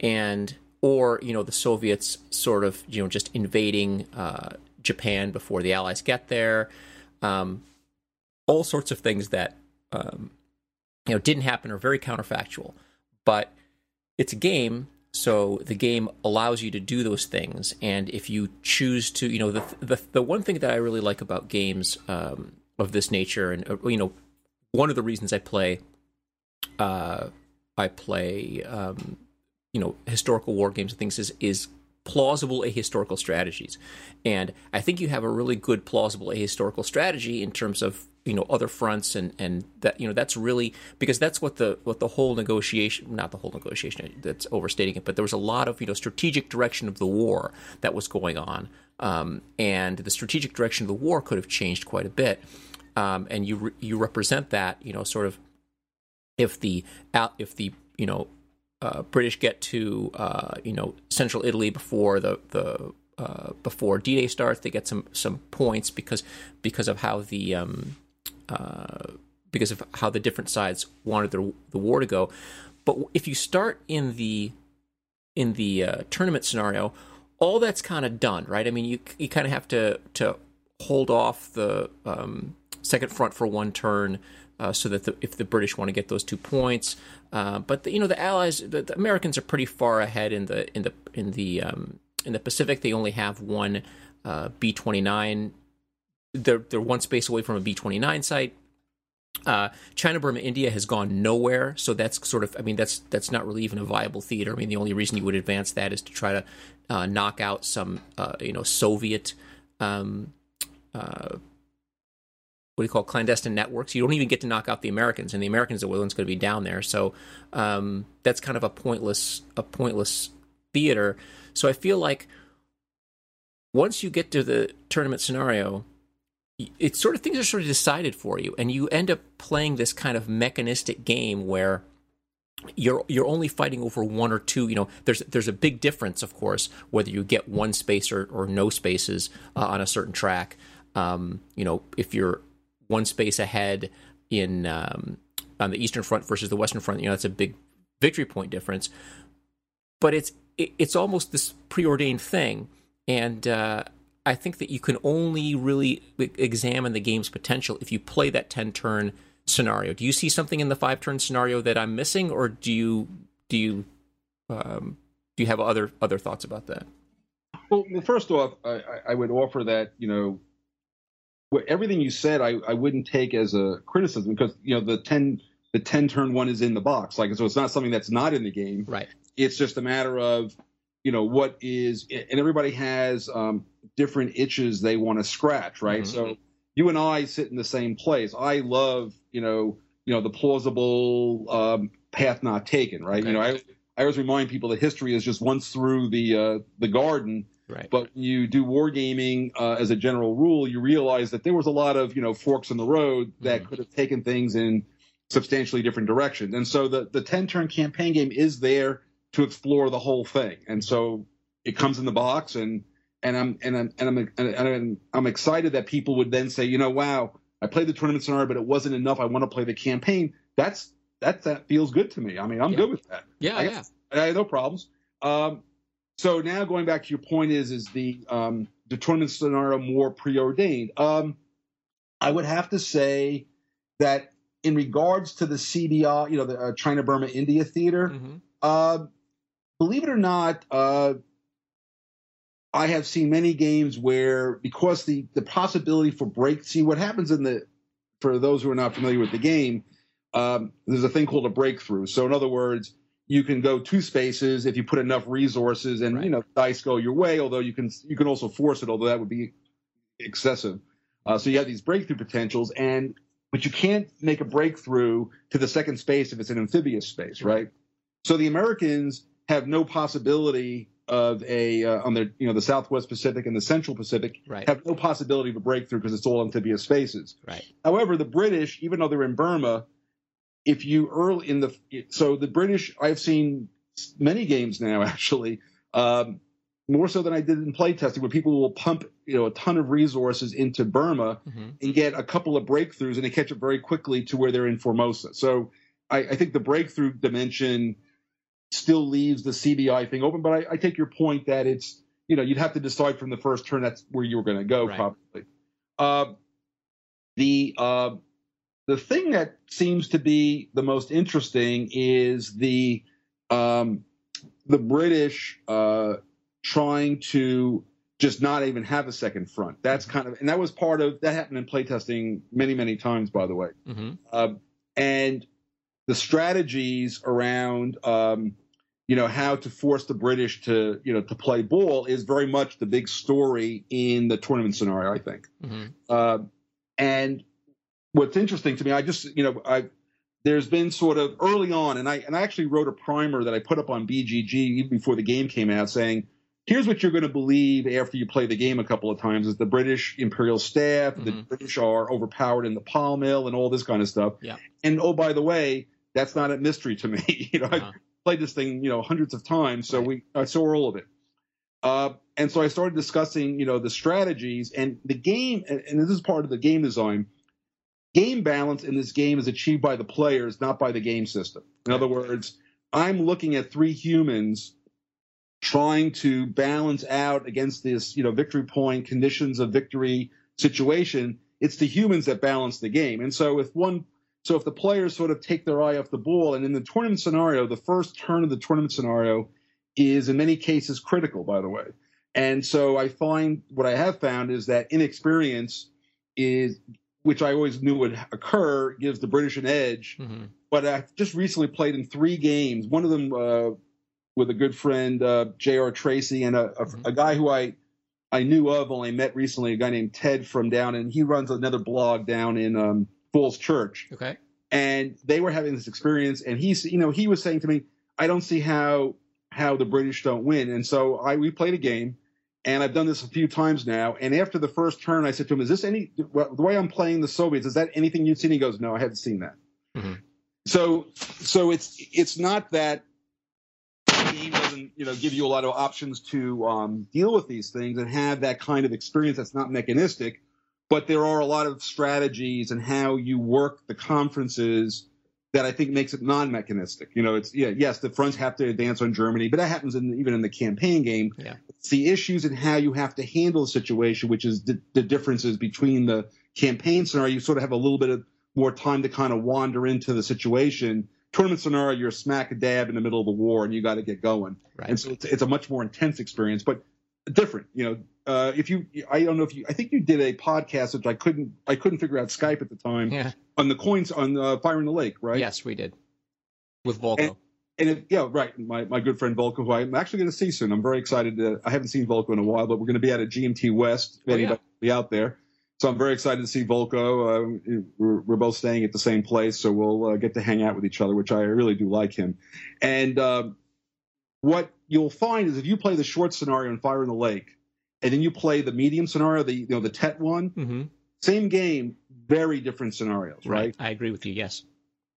Speaker 1: and or you know the Soviets sort of you know just invading uh, Japan before the Allies get there. Um, all sorts of things that um, you know didn't happen are very counterfactual. But it's a game, so the game allows you to do those things. And if you choose to, you know, the the, the one thing that I really like about games um, of this nature, and uh, you know, one of the reasons I play, uh, I play, um, you know, historical war games and things is is plausible ahistorical strategies. And I think you have a really good plausible ahistorical strategy in terms of you know other fronts and and that you know that's really because that's what the what the whole negotiation not the whole negotiation that's overstating it but there was a lot of you know strategic direction of the war that was going on um, and the strategic direction of the war could have changed quite a bit um, and you re- you represent that you know sort of if the if the you know uh, British get to uh, you know central Italy before the the uh, before D-Day starts, they get some some points because because of how the um, uh, because of how the different sides wanted the the war to go. But if you start in the in the uh, tournament scenario, all that's kind of done, right? I mean, you you kind of have to to hold off the um, second front for one turn uh, so that the, if the British want to get those two points, uh, but the, you know the Allies, the, the, Americans are pretty far ahead in the in the in the um, in the Pacific. They only have one uh, B twenty nine. They're they're one space away from a B twenty nine site. Uh, China, Burma, India has gone nowhere, so that's sort of. I mean, that's that's not really even a viable theater. I mean, the only reason you would advance that is to try to uh, knock out some, uh, you know, Soviet, um, uh, what do you call clandestine networks. You don't even get to knock out the Americans, and the Americans are the ones going to be down there. So um, that's kind of a pointless, a pointless theater. So I feel like once you get to the tournament scenario, it's sort of things are sort of decided for you, and you end up playing this kind of mechanistic game where you're you're only fighting over one or two. You know, there's there's a big difference, of course, whether you get one space or, or no spaces uh, on a certain track. Um, you know, if you're one space ahead in um, on the eastern front versus the western front, you know that's a big victory point difference. But it's it, it's almost this preordained thing, and uh, I think that you can only really examine the game's potential if you play that ten turn scenario. Do you see something in the five turn scenario that I'm missing, or do you do you um, do you have other other thoughts about that?
Speaker 2: Well, first off, I, I would offer that you know everything you said, I, I wouldn't take as a criticism because you know the ten the ten turn one is in the box, like so it's not something that's not in the game.
Speaker 1: Right.
Speaker 2: It's just a matter of you know what is, and everybody has um, different itches they want to scratch, right? Mm-hmm. So you and I sit in the same place. I love you know you know the plausible um, path not taken, right? Okay. You know I I always remind people that history is just once through the uh, the garden
Speaker 1: Right.
Speaker 2: But you do wargaming uh, as a general rule, you realize that there was a lot of you know forks in the road that mm. could have taken things in substantially different directions. And so the the ten turn campaign game is there to explore the whole thing. And so it comes in the box, and and I'm and I'm and I'm and I'm, I'm excited that people would then say, you know, wow, I played the tournament scenario, but it wasn't enough. I want to play the campaign. That's that that feels good to me. I mean, I'm
Speaker 1: yeah.
Speaker 2: good with that.
Speaker 1: Yeah,
Speaker 2: I,
Speaker 1: yeah.
Speaker 2: I have no problems. Um, so now going back to your point is is the um, the tournament scenario more preordained? Um, I would have to say that in regards to the CBI, you know, the uh, China Burma India theater, mm-hmm. uh, believe it or not, uh, I have seen many games where because the the possibility for break. See what happens in the for those who are not familiar with the game. Um, there's a thing called a breakthrough. So in other words, you can go two spaces if you put enough resources and right. you know dice go your way although you can you can also force it although that would be excessive. Uh, so you have these breakthrough potentials and but you can't make a breakthrough to the second space if it's an amphibious space right, so the americans have no possibility of a uh, on the you know the southwest pacific and the central pacific
Speaker 1: right.
Speaker 2: have no possibility of a breakthrough because it's all amphibious spaces.
Speaker 1: Right.
Speaker 2: However the british even though they're in burma if you early in the so the British, I've seen many games now actually, um, more so than I did in playtesting, where people will pump you know a ton of resources into Burma mm-hmm. and get a couple of breakthroughs, and they catch up very quickly to where they're in Formosa. So I, I think the breakthrough dimension still leaves the CBI thing open, but I, I, take your point that it's you know you'd have to decide from the first turn that's where you were going to go right. probably. Uh, the uh, the thing that seems to be the most interesting is the um, the British uh, trying to just not even have a second front. That's mm-hmm. kind of and that was part of that happened in playtesting many many times, by the way.
Speaker 1: Mm-hmm.
Speaker 2: Uh, and the strategies around um, you know how to force the British to you know to play ball is very much the big story in the tournament scenario. I think.
Speaker 1: Mm-hmm.
Speaker 2: Uh, and what's interesting to me, I just you know I there's been sort of early on, and I and I actually wrote a primer that I put up on BGG even before the game came out, saying here's what you're going to believe after you play the game a couple of times: is the British Imperial staff, mm-hmm. the British are overpowered in the pol-mil, and all this kind of stuff.
Speaker 1: Yeah.
Speaker 2: And oh, by the way, that's not a mystery to me. you know, uh-huh. I've played this thing you know hundreds of times, so right. we I saw all of it. Uh, and so I started discussing, you know, the strategies and the game, and, and this is part of the game design game balance in this game is achieved by the players, not by the game system. In other words, I'm looking at three humans trying to balance out against this, you know, victory point conditions of victory situation. It's the humans that balance the game. And so if one so if the players sort of take their eye off the ball, and in the tournament scenario, the first turn of the tournament scenario is in many cases critical, by the way. And so I find what I have found is that inexperience is which I always knew would occur, gives the British an edge.
Speaker 1: Mm-hmm.
Speaker 2: But I just recently played in three games. One of them uh, with a good friend, uh, J.R. Tracy, and a, a,
Speaker 1: Mhm.
Speaker 2: a guy who I I knew of, only met recently, a guy named Ted from down, and he runs another blog down in um, Falls Church.
Speaker 1: Okay.
Speaker 2: And they were having this experience, and he's, you know, he was saying to me, I don't see how how the British don't win. And so I we played a game, and I've done this a few times now. And after the first turn, I said to him, "Is this any well, the way I'm playing the Soviets? Is that anything you've seen?" He goes, "No, I haven't seen that."
Speaker 1: Mhm.
Speaker 2: So so it's it's not that he doesn't you know give you a lot of options to um, deal with these things and have that kind of experience that's not mechanistic, but there are a lot of strategies and how you work the conferences that I think makes it non-mechanistic. You know, it's yeah, yes, the fronts have to advance on Germany, but that happens in, even in the campaign game.
Speaker 1: Yeah.
Speaker 2: It's the issues and how you have to handle the situation, which is the, the differences between the campaign scenario. You sort of have a little bit of more time to kind of wander into the situation. Tournament scenario, you're smack dab in the middle of the war, and you got to get going.
Speaker 1: Right.
Speaker 2: And so it's, it's a much more intense experience, but different. You know, uh, if you, I don't know if you, I think you did a podcast which I couldn't, I couldn't figure out Skype at the time
Speaker 1: yeah.
Speaker 2: on the coins on uh, Fire in the Lake, right?
Speaker 1: Yes, we did. With Volko.
Speaker 2: And it, yeah, right. My, my good friend Volko, who I'm actually going to see soon. I'm very excited. To, I haven't seen Volko in a while, but we're going to be at a GMT West. If
Speaker 1: Oh,
Speaker 2: anybody
Speaker 1: yeah.
Speaker 2: be out there. So I'm very excited to see Volko. Uh, we're, we're both staying at the same place, so we'll uh, get to hang out with each other, which I really do like him. And um, what you'll find is if you play the short scenario in Fire in the Lake, and then you play the medium scenario, the you know the Tet one,
Speaker 1: mm-hmm.
Speaker 2: same game, very different scenarios, right?
Speaker 1: I agree with you. Yes.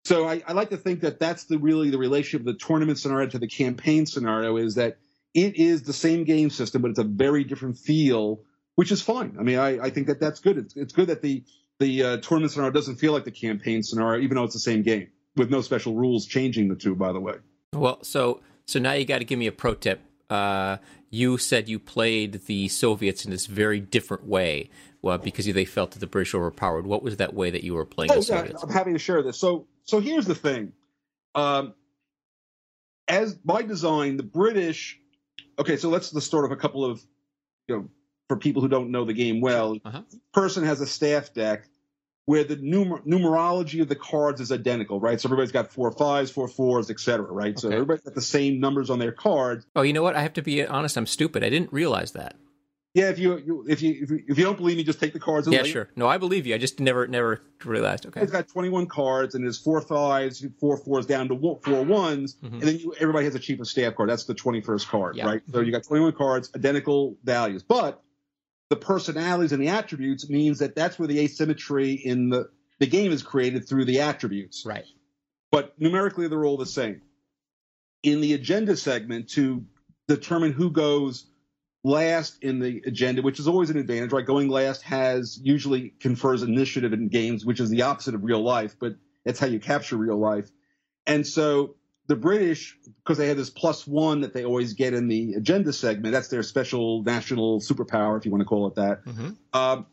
Speaker 2: So I, I like to think that that's the really the relationship of the tournament scenario to the campaign scenario is that it is the same game system, but it's a very different feel, which is fine. I mean, I, I think that that's good. It's, it's good that the the uh, tournament scenario doesn't feel like the campaign scenario, even though it's the same game with no special rules changing the two. By the way,
Speaker 1: Well, so so now you got to give me a pro tip. Uh, you said you played the Soviets in this very different way, well, because they felt that the British were overpowered. What was that way that you were playing
Speaker 2: oh
Speaker 1: the
Speaker 2: yeah,
Speaker 1: Soviets?
Speaker 2: I'm happy to share this. So so here's the thing. Um, as by design, the British. Okay, so let's let's start off a couple of, you know, for people who don't know the game well.
Speaker 1: Uh-huh.
Speaker 2: Person has a staff deck where the numer- numerology of the cards is identical, right? So everybody's got four fives, four fours, etc. Right? So everybody's got the same numbers on their cards.
Speaker 1: Oh, you know what? I have to be honest. I'm stupid. I didn't realize that.
Speaker 2: Yeah, if you, you if you if you don't believe me, just take the cards. And
Speaker 1: Yeah, sure. No, I believe you. I just never never realized. Okay.
Speaker 2: It's got 21 cards, and there's four fives, four fours down to four ones,
Speaker 1: Mhm.
Speaker 2: and then you, everybody has a cheaper staff card. That's the 21st card,
Speaker 1: Yeah.
Speaker 2: right? So you got 21 cards, identical values, but the personalities and the attributes means that that's where the asymmetry in the the game is created through the attributes.
Speaker 1: Right.
Speaker 2: But numerically, they're all the same. In the agenda segment, to determine who goes last in the agenda, which is always an advantage, right? Going last has usually confers initiative in games, which is the opposite of real life, but that's how you capture real life. And so the British, because they have this plus one that they always get in the agenda segment, that's their special national superpower, if you want to call it that.
Speaker 1: hmm
Speaker 2: Um,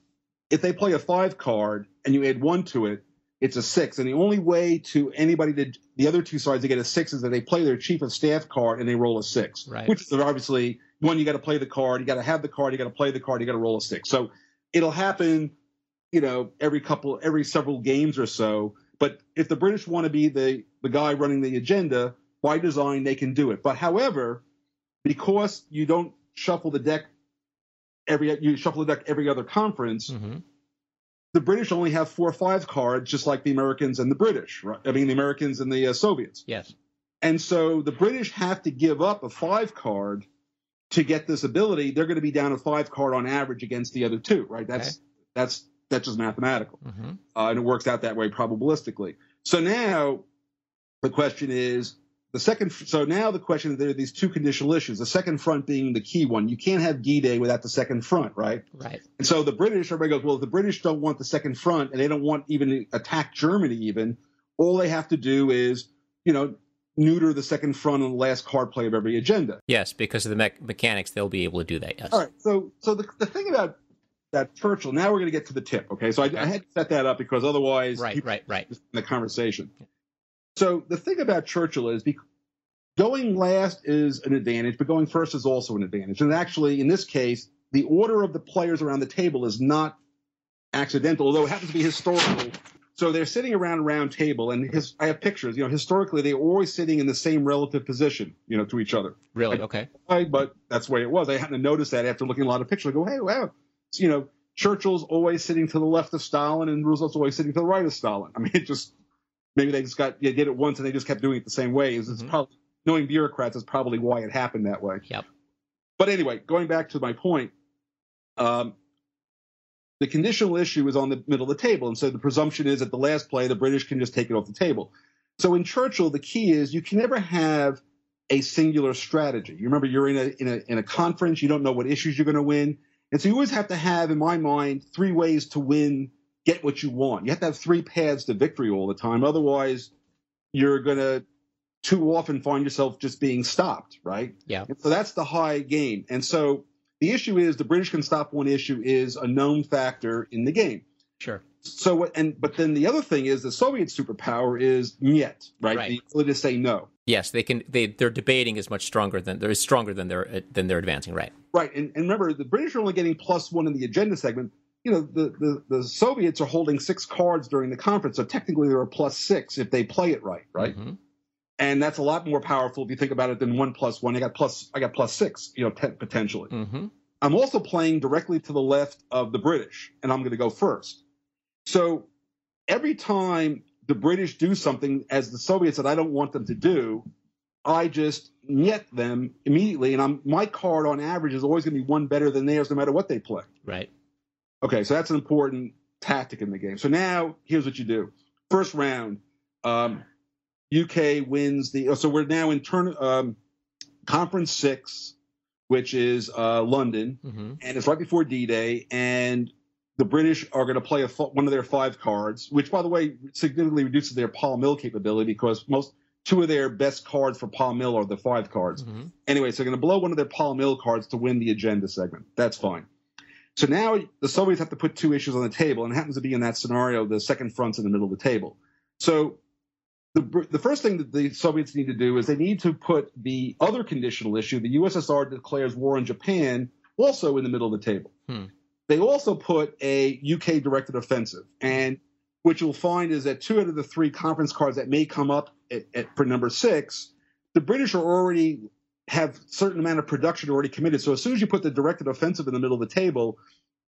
Speaker 2: if they play a five card and you add one to it, it's a six. And the only way to anybody to the other two sides to get a six is that they play their chief of staff card and they roll a six.
Speaker 1: Right.
Speaker 2: Which is obviously one, you got to play the card, you got to have the card, you got to play the card, you got to roll a six. So it'll happen, you know, every couple, every several games or so. But if the British want to be the the guy running the agenda by design, they can do it. But however, because you don't shuffle the deck every you shuffle the deck every other conference,
Speaker 1: hmm
Speaker 2: the British only have four or five cards, just like the Americans and the British. Right? I mean, the Americans and the uh, Soviets.
Speaker 1: Yes.
Speaker 2: And so the British have to give up a five card to get this ability. They're going to be down a five card on average against the other two, right? That's that's that's just mathematical,
Speaker 1: hmm
Speaker 2: uh, and it works out that way probabilistically. So now the question is the second. So now the question is there are these two conditional issues. The second front being the key one. You can't have D-Day without the second front, right?
Speaker 1: Right.
Speaker 2: And so the British, everybody goes, well, if the British don't want the second front and they don't want even to attack Germany, even all they have to do is, you know, neuter the second front on the last card play of every agenda.
Speaker 1: Yes, because of the me- mechanics, they'll be able to do that. Yes.
Speaker 2: All right. So, so the, the thing about that Churchill. Now we're going to get to the tip. Okay. So I, I had to set that up because otherwise,
Speaker 1: Right. Right. Right.
Speaker 2: in the conversation. So the thing about Churchill is bec- going last is an advantage, but going first is also an advantage. And actually, in this case, the order of the players around the table is not accidental, although it happens to be historical. So they're sitting around a round table, and his, I have pictures. You know, historically, they're always sitting in the same relative position, you know, to each other.
Speaker 1: Really? Okay.
Speaker 2: But that's the way it was. I happened to notice that after looking at a lot of pictures. I go, hey, wow. You know, Churchill's always sitting to the left of Stalin, and Roosevelt's always sitting to the right of Stalin. I mean, it just maybe they just got they did it once and they just kept doing it the same way. It's,
Speaker 1: Mhm.
Speaker 2: probably knowing bureaucrats is probably why it happened that way.
Speaker 1: Yep.
Speaker 2: But anyway, going back to my point, um, the conditional issue is on the middle of the table, and so the presumption is that the last play the British can just take it off the table. So in Churchill, the key is you can never have a singular strategy. You remember you're in a in a in a conference, you don't know what issues you're going to win, and so you always have to have, in my mind, three ways to win, get what you want. You have to have three paths to victory all the time. Otherwise, you're going to too often find yourself just being stopped, right?
Speaker 1: Yeah.
Speaker 2: And so that's the high game. And so the issue is the British can stop one issue is a known factor in the game.
Speaker 1: Sure.
Speaker 2: So what? And but then the other thing is the Soviet superpower is niet, right?
Speaker 1: Right.
Speaker 2: The ability to say no.
Speaker 1: Yes, they can. They their debating is much stronger than they're stronger than they're than they're advancing. Right.
Speaker 2: Right. And, and remember, the British are only getting plus one in the agenda segment. You know, the, the, the Soviets are holding six cards during the conference, so technically they're a plus six if they play it right, right?
Speaker 1: Mhm.
Speaker 2: And that's a lot more powerful if you think about it than one plus one. I got plus, I got plus six, you know, te- potentially.
Speaker 1: Mhm.
Speaker 2: I'm also playing directly to the left of the British, and I'm going to go first. So every time the British do something, as the Soviets said, I don't want them to do, I just net them immediately, and I'm my card on average is always going to be one better than theirs, no matter what they play.
Speaker 1: Right.
Speaker 2: Okay, so that's an important tactic in the game. So now here's what you do: first round, um, UK wins the. So we're now in turn um, conference six, which is uh, London
Speaker 1: hmm
Speaker 2: and it's right before D-Day, and the British are going to play a, one of their five cards, which, by the way, significantly reduces their pol-mil capability because most two of their best cards for pol-mil are the five cards.
Speaker 1: hmm
Speaker 2: Anyway, so they're going to blow one of their pol-mil cards to win the agenda segment. That's fine. So now the Soviets have to put two issues on the table, and it happens to be in that scenario the second front's in the middle of the table. So the, the first thing that the Soviets need to do is they need to put the other conditional issue, the USSR declares war on Japan, also in the middle of the table.
Speaker 1: Hmm.
Speaker 2: They also put a UK directed offensive, and what you'll find is that two out of the three conference cards that may come up at, at, for number six, the British are already have certain amount of production already committed. So as soon as you put the directed offensive in the middle of the table,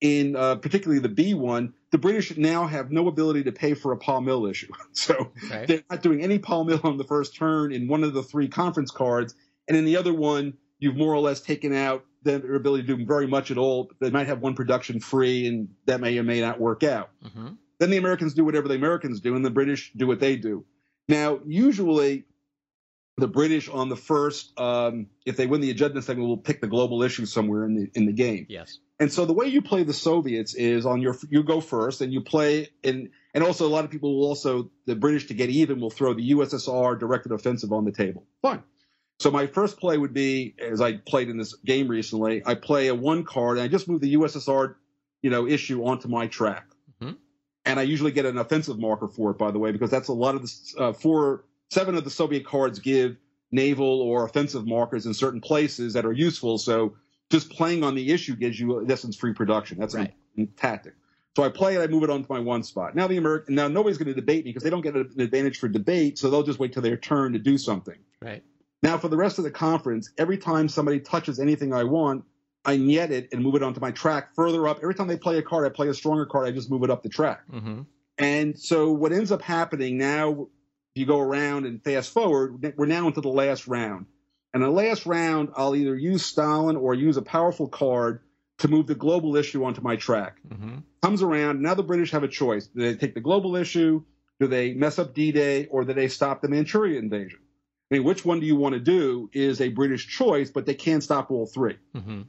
Speaker 2: in uh, particularly the B one, the British now have no ability to pay for a pol-mil issue. So
Speaker 1: Okay.
Speaker 2: they're not doing any pol-mil on the first turn in one of the three conference cards, and in the other one, you've more or less taken out their ability to do very much at all. They might have one production free, and that may or may not work out.
Speaker 1: hmm
Speaker 2: Then the Americans do whatever the Americans do, and the British do what they do. Now, usually, the British on the first, um, if they win the agenda segment, will pick the global issue somewhere in the in the game.
Speaker 1: Yes.
Speaker 2: And so the way you play the Soviets is on your you go first, and you play and and also a lot of people will also the British to get even will throw the USSR directed offensive on the table. Fine. So my first play would be as I played in this game recently, I play a one card and I just move the USSR, you know, issue onto my track.
Speaker 1: Mhm.
Speaker 2: And I usually get an offensive marker for it, by the way, because that's a lot of the uh, four seven of the Soviet cards give naval or offensive markers in certain places that are useful. So just playing on the issue gives you, in essence, free production. That's
Speaker 1: Right.
Speaker 2: a tactic. So I play it, I move it onto my one spot. Now the American, now nobody's going to debate me because they don't get an advantage for debate, so they'll just wait till their turn to do something.
Speaker 1: Right.
Speaker 2: Now for the rest of the conference, every time somebody touches anything I want, I net it and move it onto my track further up. Every time they play a card, I play a stronger card, I just move it up the track.
Speaker 1: hmm
Speaker 2: And so what ends up happening now, if you go around and fast forward, we're now into the last round. And the last round, I'll either use Stalin or use a powerful card to move the global issue onto my track.
Speaker 1: hmm
Speaker 2: Comes around, now the British have a choice. Do they take the global issue? Do they mess up D-Day or do they stop the Manchuria invasion? I mean, which one do you want to do is a British choice, but they can't stop all three.
Speaker 1: hmm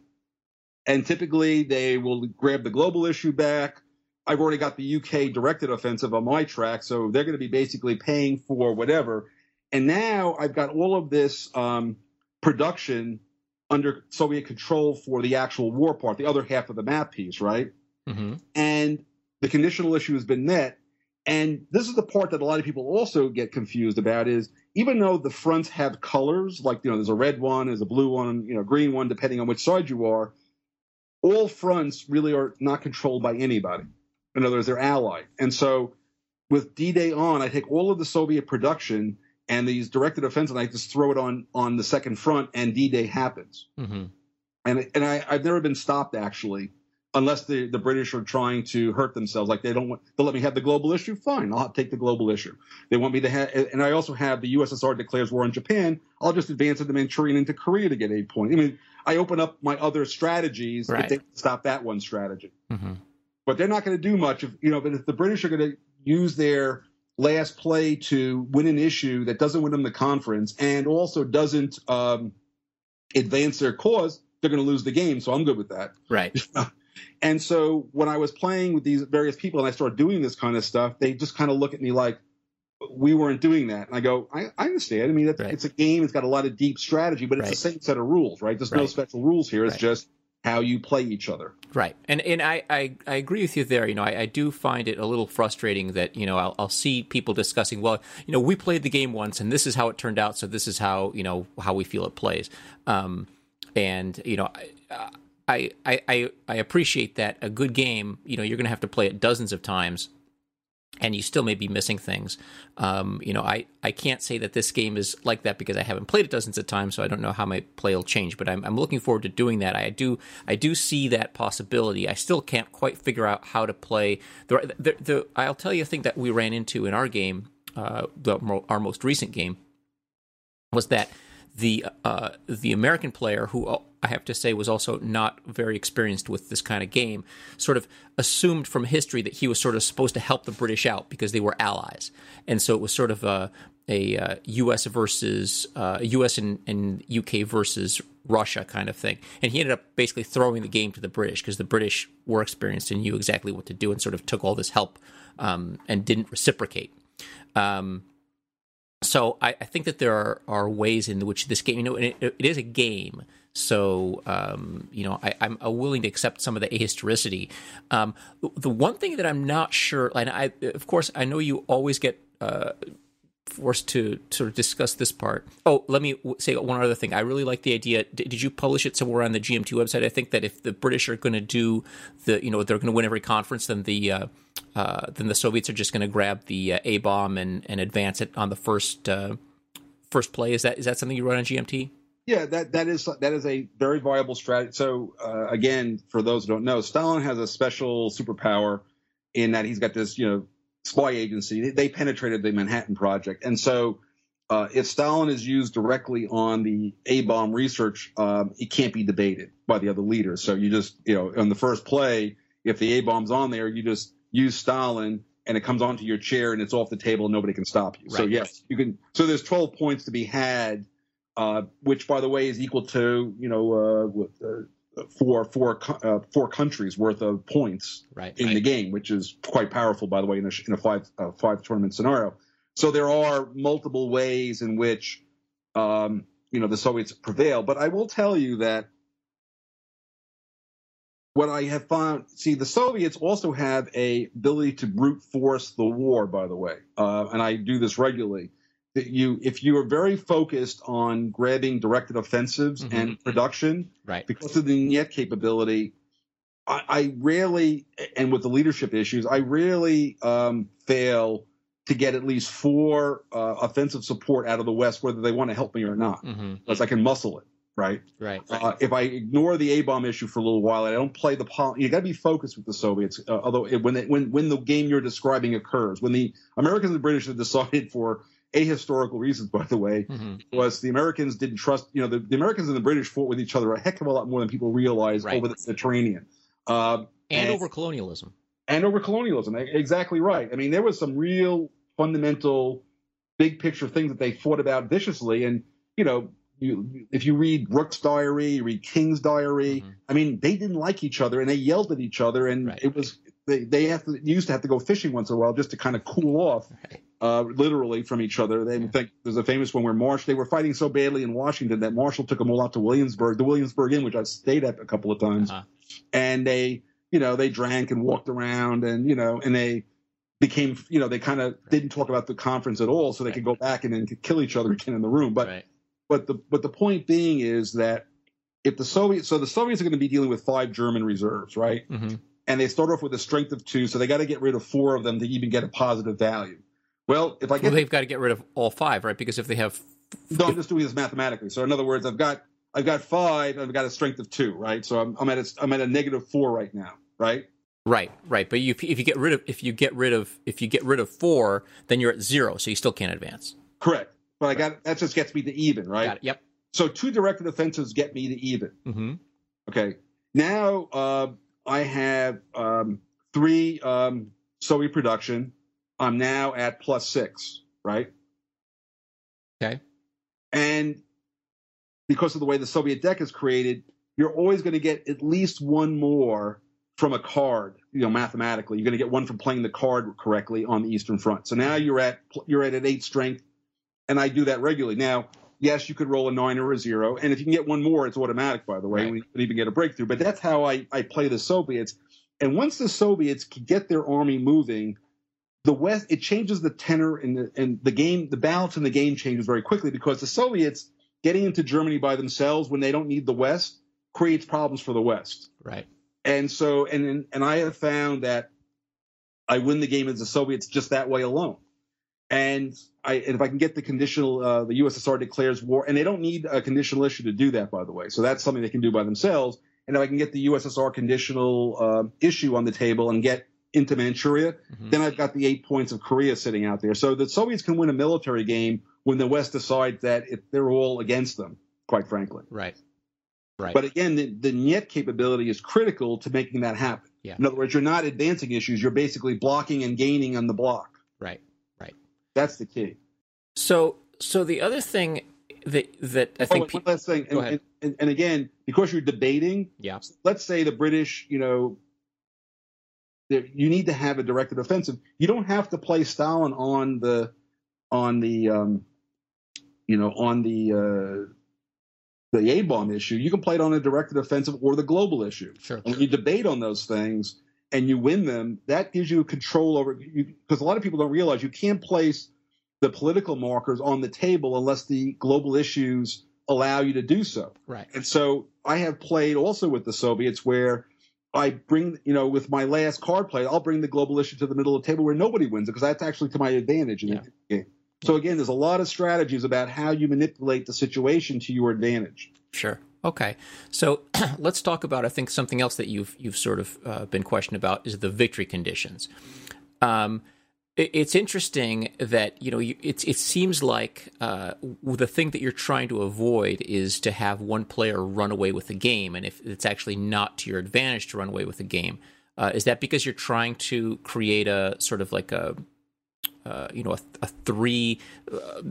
Speaker 2: And typically they will grab the global issue back. I've already got the UK directed offensive on my track, so they're going to be basically paying for whatever. And now I've got all of this um, production under Soviet control for the actual war part, the other half of the map piece, right?
Speaker 1: hmm
Speaker 2: And the conditional issue has been met. And this is the part that a lot of people also get confused about is even though the fronts have colors, like, you know, there's a red one, there's a blue one, you know, green one, depending on which side you are, all fronts really are not controlled by anybody. In other words, they're allied. And so with D-Day on, I take all of the Soviet production and these directed offensives, and I just throw it on on the second front, and D-Day happens. Mm-hmm. And and I, I've never been stopped actually, unless the the British are trying to hurt themselves. Like they don't want to let me have the global issue. Fine, I'll take the global issue. They want me to have, and I also have the USSR declares war on Japan. I'll just advance into Manchurian into Korea to get eight point. I mean, I open up my other strategies right. if they stop that one strategy. Mm-hmm. But they're not going to do much if you know. But if the British are going to use their last play to win an issue that doesn't win them the conference and also doesn't um, advance their cause, they're going to lose the game. So I'm good with that.
Speaker 1: Right.
Speaker 2: and so when I was playing with these various people and I started doing this kind of stuff, they just kind of look at me like, we weren't doing that. And I go, I, I understand. I mean, it's, right. it's, a game. It's got a lot of deep strategy, but it's right. the same set of rules, right? There's right. no special rules here. It's just how you play each other.
Speaker 1: Right. And and I, I, I agree with you there. You know, I, I, do find it a little frustrating that, you know, I'll, I'll see people discussing, well, you know, we played the game once and this is how it turned out. So this is how, you know, how we feel it plays. Um, and, you know, I, I, I, I appreciate that a good game, you know, you're going to have to play it dozens of times and you still may be missing things. Um, you know, I, I can't say that this game is like that because I haven't played it dozens of times, so I don't know how my play will change. But I'm, I'm looking forward to doing that. I do I do see that possibility. I still can't quite figure out how to play. The, the, the I'll tell you a thing that we ran into in our game, uh, the, our most recent game, was that the uh, the American player who uh, I have to say was also not very experienced with this kind of game, sort of assumed from history that he was sort of supposed to help the British out because they were allies, and so it was sort of a a uh, U.S. versus uh, U.S. And, and, U.K. versus Russia kind of thing, and he ended up basically throwing the game to the British because the British were experienced and knew exactly what to do, and sort of took all this help um, and didn't reciprocate. Um, so I, I, think that there are, are ways in which this game, you know, it, it is a game. So, um, you know, I, am willing to accept some of the ahistoricity. Um, the one thing that I'm not sure, and I, of course, I know you always get uh, forced to sort of discuss this part. Oh, let me say one other thing. I really like the idea. Did you publish it somewhere on the GMT website? I think that if the British are going to do the, you know, they're going to win every conference, then the uh, uh, then the Soviets are just going to grab the uh, A bomb and and advance it on the first uh, first play. Is that is that something you wrote on GMT?
Speaker 2: Yeah, that that is that is a very viable strategy. So uh, again, for those who don't know, Stalin has a special superpower in that he's got this, you know, spy agency. They penetrated the Manhattan Project, and so uh, if Stalin is used directly on the A bomb research, um, it can't be debated by the other leaders. So you just, you know, on the first play, if the A bomb's on there, you just use Stalin and it comes onto your chair and it's off the table and nobody can stop you. Right. So yes, you can. So there's 12 points to be had, uh, which by the way is equal to you know uh, four four uh, four countries worth of points
Speaker 1: right,
Speaker 2: in
Speaker 1: right.
Speaker 2: the game, which is quite powerful by the way in a, in a five uh, five tournament scenario. So there are multiple ways in which um, you know the Soviets prevail. But I will tell you that what I have found, see, the Soviets also have a ability to brute force the war. By the way, uh, and I do this regularly. That you, if you are very focused on grabbing directed offensives mm-hmm. and production,
Speaker 1: right,
Speaker 2: because of the net capability, I, I, rarely, and with the leadership issues, I rarely um, fail to get at least four uh, offensive support out of the West, whether they want to help me or not, mm-hmm. because I can muscle it. Right.
Speaker 1: Right.
Speaker 2: Uh, if I ignore the A bomb issue for a little while, I don't play the pol- you got to be focused with the Soviets. Uh, although it, when they, when when the game you're describing occurs, when the Americans and the British have decided for ahistorical reasons, by the way, mm-hmm. was the Americans didn't trust. You know, the, the, Americans and the British fought with each other a heck of a lot more than people realize right. over the Mediterranean.
Speaker 1: Uh, and, and over colonialism.
Speaker 2: And over colonialism, exactly right. I mean, there was some real fundamental, big picture things that they fought about viciously. And, you know, you, if you read Brooke's diary, you read King's diary, mm-hmm. I mean, they didn't like each other and they yelled at each other. And right. it was, they, they have to, used to have to go fishing once in a while just to kind of cool off, right. Uh, literally from each other. They yeah. think there's a famous one where Marsh, they were fighting so badly in Washington that Marshall took them all out to Williamsburg, the Williamsburg Inn, which I've stayed at a couple of times. Uh-huh. And they, you know, they drank and walked around and, you know, and they, became, you know, they kind of didn't talk about the conference at all, so they right. could go back and then kill each other again in the room. But, right. but the but the point being is that if the Soviets, so the Soviets are going to be dealing with five German reserves, right? Mm-hmm. and they start off with a strength of two, so they got to get rid of four of them to even get a positive value. Well, if I get,
Speaker 1: well, they've got to get rid of all five, right? Because if they have,
Speaker 2: no, I'm just doing this mathematically. So in other words, I've got I've got five, I've got a strength of two, right? So I'm, I'm at a, I'm at a negative four right now, right?
Speaker 1: Right, right. But you, if you get rid of if you get rid of if you get rid of four, then you're at zero, so you still can't advance.
Speaker 2: Correct. But I got that just gets me to even, right?
Speaker 1: Yep.
Speaker 2: So two directed offensives get me to even.
Speaker 1: Mm-hmm.
Speaker 2: Okay. Now uh, I have um, three um, Soviet production. I'm now at plus six, right?
Speaker 1: Okay.
Speaker 2: And because of the way the Soviet deck is created, you're always going to get at least one more from a card. You know, mathematically, you're going to get one from playing the card correctly on the Eastern Front. So now you're at you're at an eight strength, and I do that regularly. Now, yes, you could roll a nine or a zero, and if you can get one more, it's automatic. By the way,
Speaker 1: Right.
Speaker 2: we could even get a breakthrough. But that's how I I play the Soviets. And once the Soviets can get their army moving, the West it changes the tenor and the and the game the balance in the game changes very quickly because the Soviets getting into Germany by themselves when they don't need the West creates problems for the West.
Speaker 1: Right.
Speaker 2: And so and and I have found that I win the game as the Soviets just that way alone. And I and if I can get the conditional uh, the USSR declares war and they don't need a conditional issue to do that by the way. So that's something they can do by themselves. And if I can get the USSR conditional uh, issue on the table and get into Manchuria,
Speaker 1: Mhm.
Speaker 2: then I've got the eight points of Korea sitting out there. So the Soviets can win a military game when the West decides that if they're all against them, quite frankly.
Speaker 1: Right. Right.
Speaker 2: But again, the, the Niet capability is critical to making that happen.
Speaker 1: Yeah.
Speaker 2: In other words, you're not advancing issues, you're basically blocking and gaining on the block.
Speaker 1: right. Right.
Speaker 2: That's the key.
Speaker 1: So so the other thing that that I
Speaker 2: Oh,
Speaker 1: think
Speaker 2: and
Speaker 1: pe-
Speaker 2: one last thing.
Speaker 1: Go
Speaker 2: And,
Speaker 1: ahead.
Speaker 2: and, and again, because you're debating,
Speaker 1: yeah
Speaker 2: let's say the British, you know, there- you need to have a directed offensive. You don't have to play Stalin on the on the um, you know on the uh, the A bomb issue. You can play it on a directed offensive or the global issue.
Speaker 1: sure
Speaker 2: And when you debate on those things and you win them, that gives you control over because a lot of people don't realize you can't place the political markers on the table unless the global issues allow you to do so.
Speaker 1: right
Speaker 2: And so I have played also with the Soviets where I bring, you know, with my last card play, I'll bring the global issue to the middle of the table where nobody wins it because that's actually to my advantage in
Speaker 1: Yeah.
Speaker 2: the game. So again, there's a lot of strategies about how you manipulate the situation to your advantage.
Speaker 1: Sure. Okay. So let's talk about I think something else that you've you've sort of uh, been questioned about is the victory conditions. Um, it's interesting that you know you, it's it seems like uh, the thing that you're trying to avoid is to have one player run away with the game, and if it's actually not to your advantage to run away with the game, uh, is that because you're trying to create a sort of like a uh, you know a, a three uh,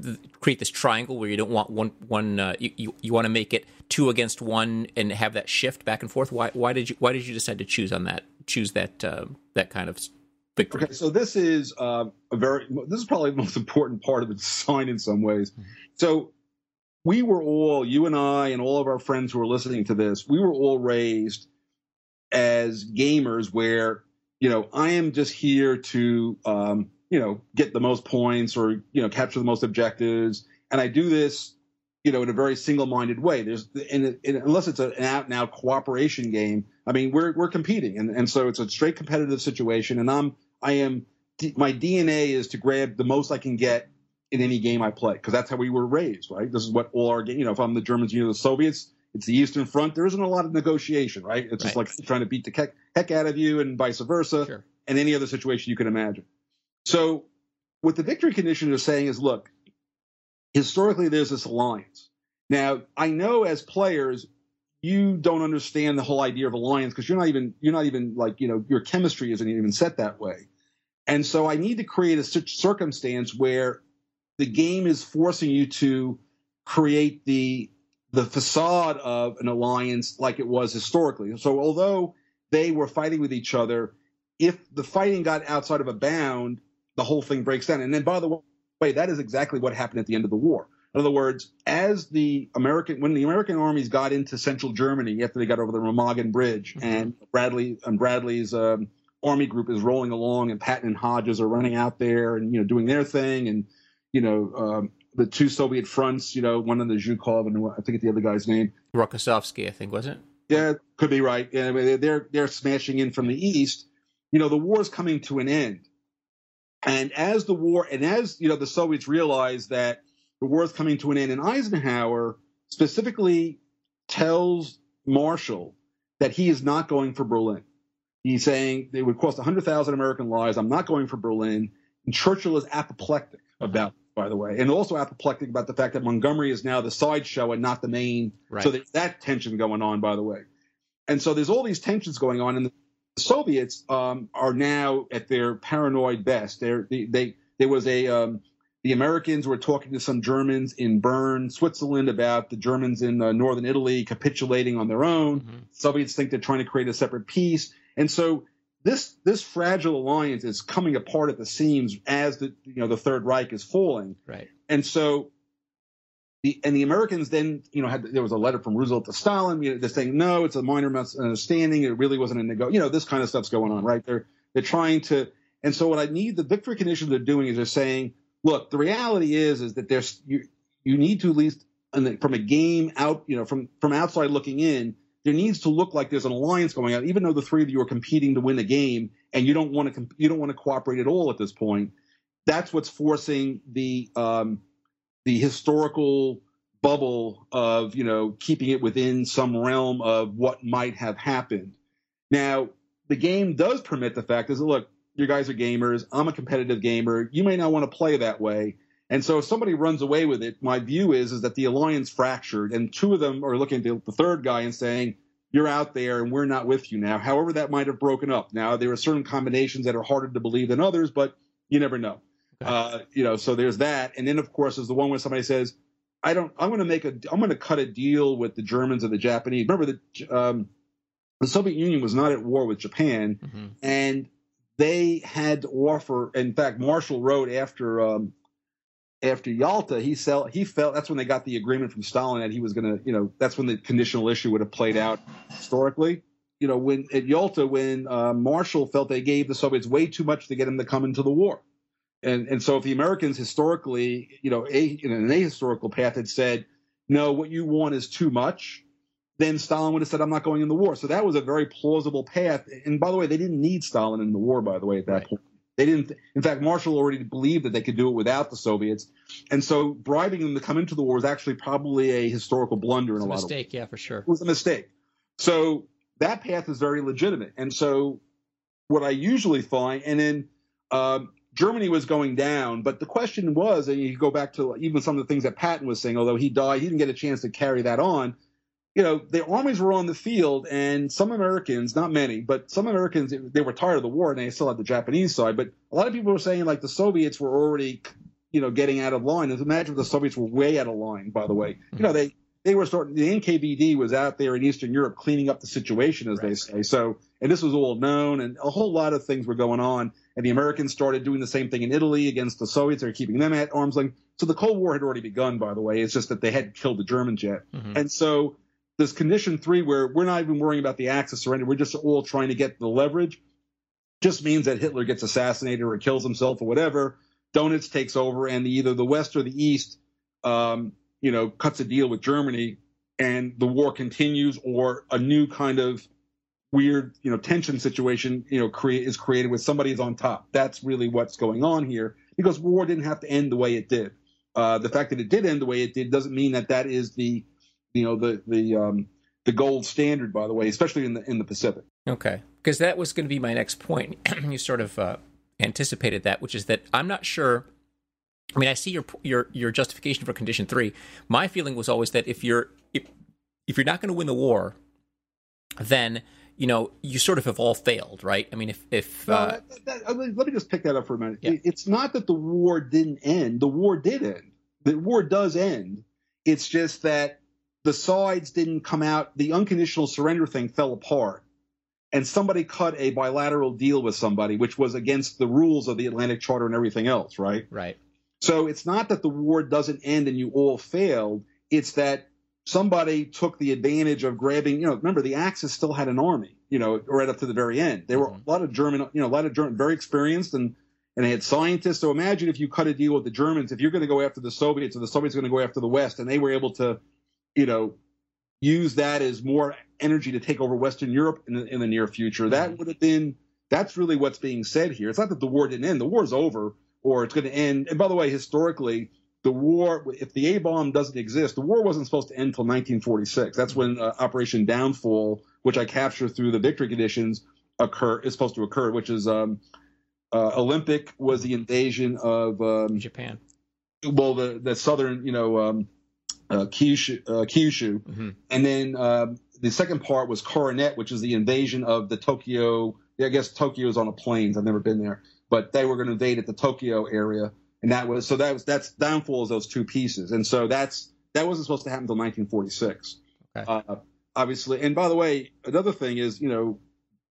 Speaker 1: create this triangle where you don't want one one uh, you, you, you want to make it two against one and have that shift back and forth? Why why did you why did you decide to choose on that choose that uh, that kind of victory
Speaker 2: Okay, so this is uh, a very this is probably the most important part of the design in some ways. So we were all you and I and all of our friends who are listening to this, we were all raised as gamers where you know I am just here to um, you know get the most points or you know capture the most objectives, and I do this you know in a very single-minded way. There's and, unless it's an out and out cooperation game, I mean we're we're competing, and and so it's a straight competitive situation, and I'm I am my DNA is to grab the most I can get in any game I play because that's how we were raised, right? This is what all our game. You know, if I'm the Germans, you know, the Soviets, it's the Eastern Front. There isn't a lot of negotiation, right? It's just
Speaker 1: Right.
Speaker 2: like trying to beat the heck, heck out of you, and vice versa,
Speaker 1: Sure.
Speaker 2: and any other situation you can imagine. So, what the victory condition is saying is, look, historically, there's this alliance. Now, I know as players, you don't understand the whole idea of alliance because you're not even you're not even like you know your chemistry isn't even set that way. And so I need to create a circumstance where the game is forcing you to create the the facade of an alliance like it was historically. So although they were fighting with each other, if the fighting got outside of a bound, the whole thing breaks down. And then by the way, that is exactly what happened at the end of the war. In other words, as the American when the American armies got into central Germany after they got over the Remagen Bridge
Speaker 1: Mhm.
Speaker 2: and Bradley and Bradley's um, army group is rolling along and Patton and Hodges are running out there and you know doing their thing and you know um, the two Soviet fronts you know one on the Zhukov and I think it's the other guy's name
Speaker 1: Rokossovsky I think was it
Speaker 2: Yeah, could be right. Yeah, they're they're smashing in from the east. You know, the war's coming to an end, and as the war and as you know, the Soviets realize that the war is coming to an end, and Eisenhower specifically tells Marshall that he is not going for Berlin. He's saying it would cost 100,000 American lives. I'm not going for Berlin. And Churchill is apoplectic about, by the way, and also apoplectic about the fact that Montgomery is now the sideshow and not the main. Right. So there's that tension going on, by the way. And so there's all these tensions going on, and the Soviets um, are now at their paranoid best. They're, they, they there was a um, the Americans were talking to some Germans in Bern, Switzerland, about the Germans in uh, northern Italy capitulating on their own. Mm-hmm. Soviets think they're trying to create a separate peace, and so this this fragile alliance is coming apart at the seams as the you know the Third Reich is falling.
Speaker 1: Right.
Speaker 2: And so the and the Americans then you know had there was a letter from Roosevelt to Stalin. You know, they're saying no, it's a minor misunderstanding. It really wasn't a nego. You know this kind of stuff's going on, right? They're they're trying to. And so what I need the victory conditions they're doing is they're saying look, the reality is is that there's you you need to at least from a game out, you know, from from outside looking in, there needs to look like there's an alliance going on, even though the three of you are competing to win the game, and you don't want to you don't want to cooperate at all at this point. That's what's forcing the um, the historical bubble of you know keeping it within some realm of what might have happened. Now, the game does permit the fact is look, you guys are gamers. I'm a competitive gamer. You may not want to play that way. And so if somebody runs away with it, my view is is that the alliance fractured, and two of them are looking at the third guy and saying, "You're out there, and we're not with you now." However, that might have broken up. Now there are certain combinations that are harder to believe than others, but you never know. Okay. Uh, you know, so there's that, and then of course there's the one where somebody says, "I don't. I'm going to make a. I'm going to cut a deal with the Germans and the Japanese." Remember that um, the Soviet Union was not at war with Japan, mm-hmm. and they had to offer. In fact, Marshall wrote after um, after Yalta, he felt he felt that's when they got the agreement from Stalin that he was going to, you know, that's when the conditional issue would have played out historically. You know, when at Yalta, when uh, Marshall felt they gave the Soviets way too much to get them to come into the war, and and so if the Americans historically, you know, a, in an ahistorical path had said, no, what you want is too much, then Stalin would have said, I'm not going in the war. So that was a very plausible path. And by the way, they didn't need Stalin in the war, by the way, at that right. point. They didn't, in fact, Marshall already believed that they could do it without the Soviets. And so bribing them to come into the war was actually probably a historical blunder in
Speaker 1: a,
Speaker 2: a
Speaker 1: lot
Speaker 2: mistake,
Speaker 1: of Mistake, yeah, for sure.
Speaker 2: It was a mistake. So that path is very legitimate. And so what I usually find, and then um, Germany was going down, but the question was, and you go back to even some of the things that Patton was saying, although he died, he didn't get a chance to carry that on you know, the armies were on the field, and some Americans, not many, but some Americans, they were tired of the war, and they still had the Japanese side. But a lot of people were saying like the Soviets were already, you know, getting out of line. And imagine if the Soviets were way out of line. By the way, you know, they they were starting. The NKVD was out there in Eastern Europe cleaning up the situation, as right. they say. So, and this was all known, and a whole lot of things were going on. And the Americans started doing the same thing in Italy against the Soviets. They're keeping them at arm's length. So the Cold War had already begun, by the way. It's just that they hadn't killed the Germans yet. Mm-hmm. And so this condition three, where we're not even worrying about the of surrender, we're just all trying to get the leverage, just means that Hitler gets assassinated or kills himself or whatever. Donitz takes over, and either the West or the East, um, you know, cuts a deal with Germany, and the war continues, or a new kind of weird, you know, tension situation, you know, create is created with somebody is on top. That's really what's going on here, because war didn't have to end the way it did. Uh, the fact that it did end the way it did doesn't mean that that is the you know the the um, the gold standard, by the way, especially in the in the Pacific.
Speaker 1: Okay, because that was going to be my next point. you sort of uh, anticipated that, which is that I'm not sure. I mean, I see your your your justification for condition three. My feeling was always that if you're if, if you're not going to win the war, then you know you sort of have all failed, right? I mean, if if uh,
Speaker 2: that, that, let me just pick that up for a minute. Yeah. It's not that the war didn't end; the war did end. The war does end. It's just that the sides didn't come out. The unconditional surrender thing fell apart. And somebody cut a bilateral deal with somebody, which was against the rules of the Atlantic Charter and everything else, right?
Speaker 1: Right.
Speaker 2: So it's not that the war doesn't end and you all failed. It's that somebody took the advantage of grabbing, you know, remember the Axis still had an army, you know, right up to the very end. There were mm-hmm. a lot of German, you know, a lot of German, very experienced and and they had scientists. So imagine if you cut a deal with the Germans, if you're going to go after the Soviets, or the Soviets are going to go after the West, and they were able to you know, use that as more energy to take over Western Europe in the, in the near future. That
Speaker 1: Mhm.
Speaker 2: would have been that's really what's being said here. It's not that the war didn't end; the war's over, or it's going to end. And by the way, historically, the war, if the A bomb doesn't exist, the war wasn't supposed to end until 1946. That's when uh, Operation Downfall, which I capture through the victory conditions, occur is supposed to occur. Which is um, uh, Olympic was the invasion of um,
Speaker 1: Japan.
Speaker 2: well the the southern you know um, uh, Kyushu, uh, Kyushu,
Speaker 1: hmm
Speaker 2: and then um, the second part was Coronet, which is the invasion of the Tokyo. I guess Tokyo is on a plains. I've never been there, but they were going to invade at the Tokyo area, and that was so that was that's downfall of those two pieces, and so that's that wasn't supposed to happen until 1946.
Speaker 1: Okay.
Speaker 2: Uh, obviously, and by the way, another thing is you know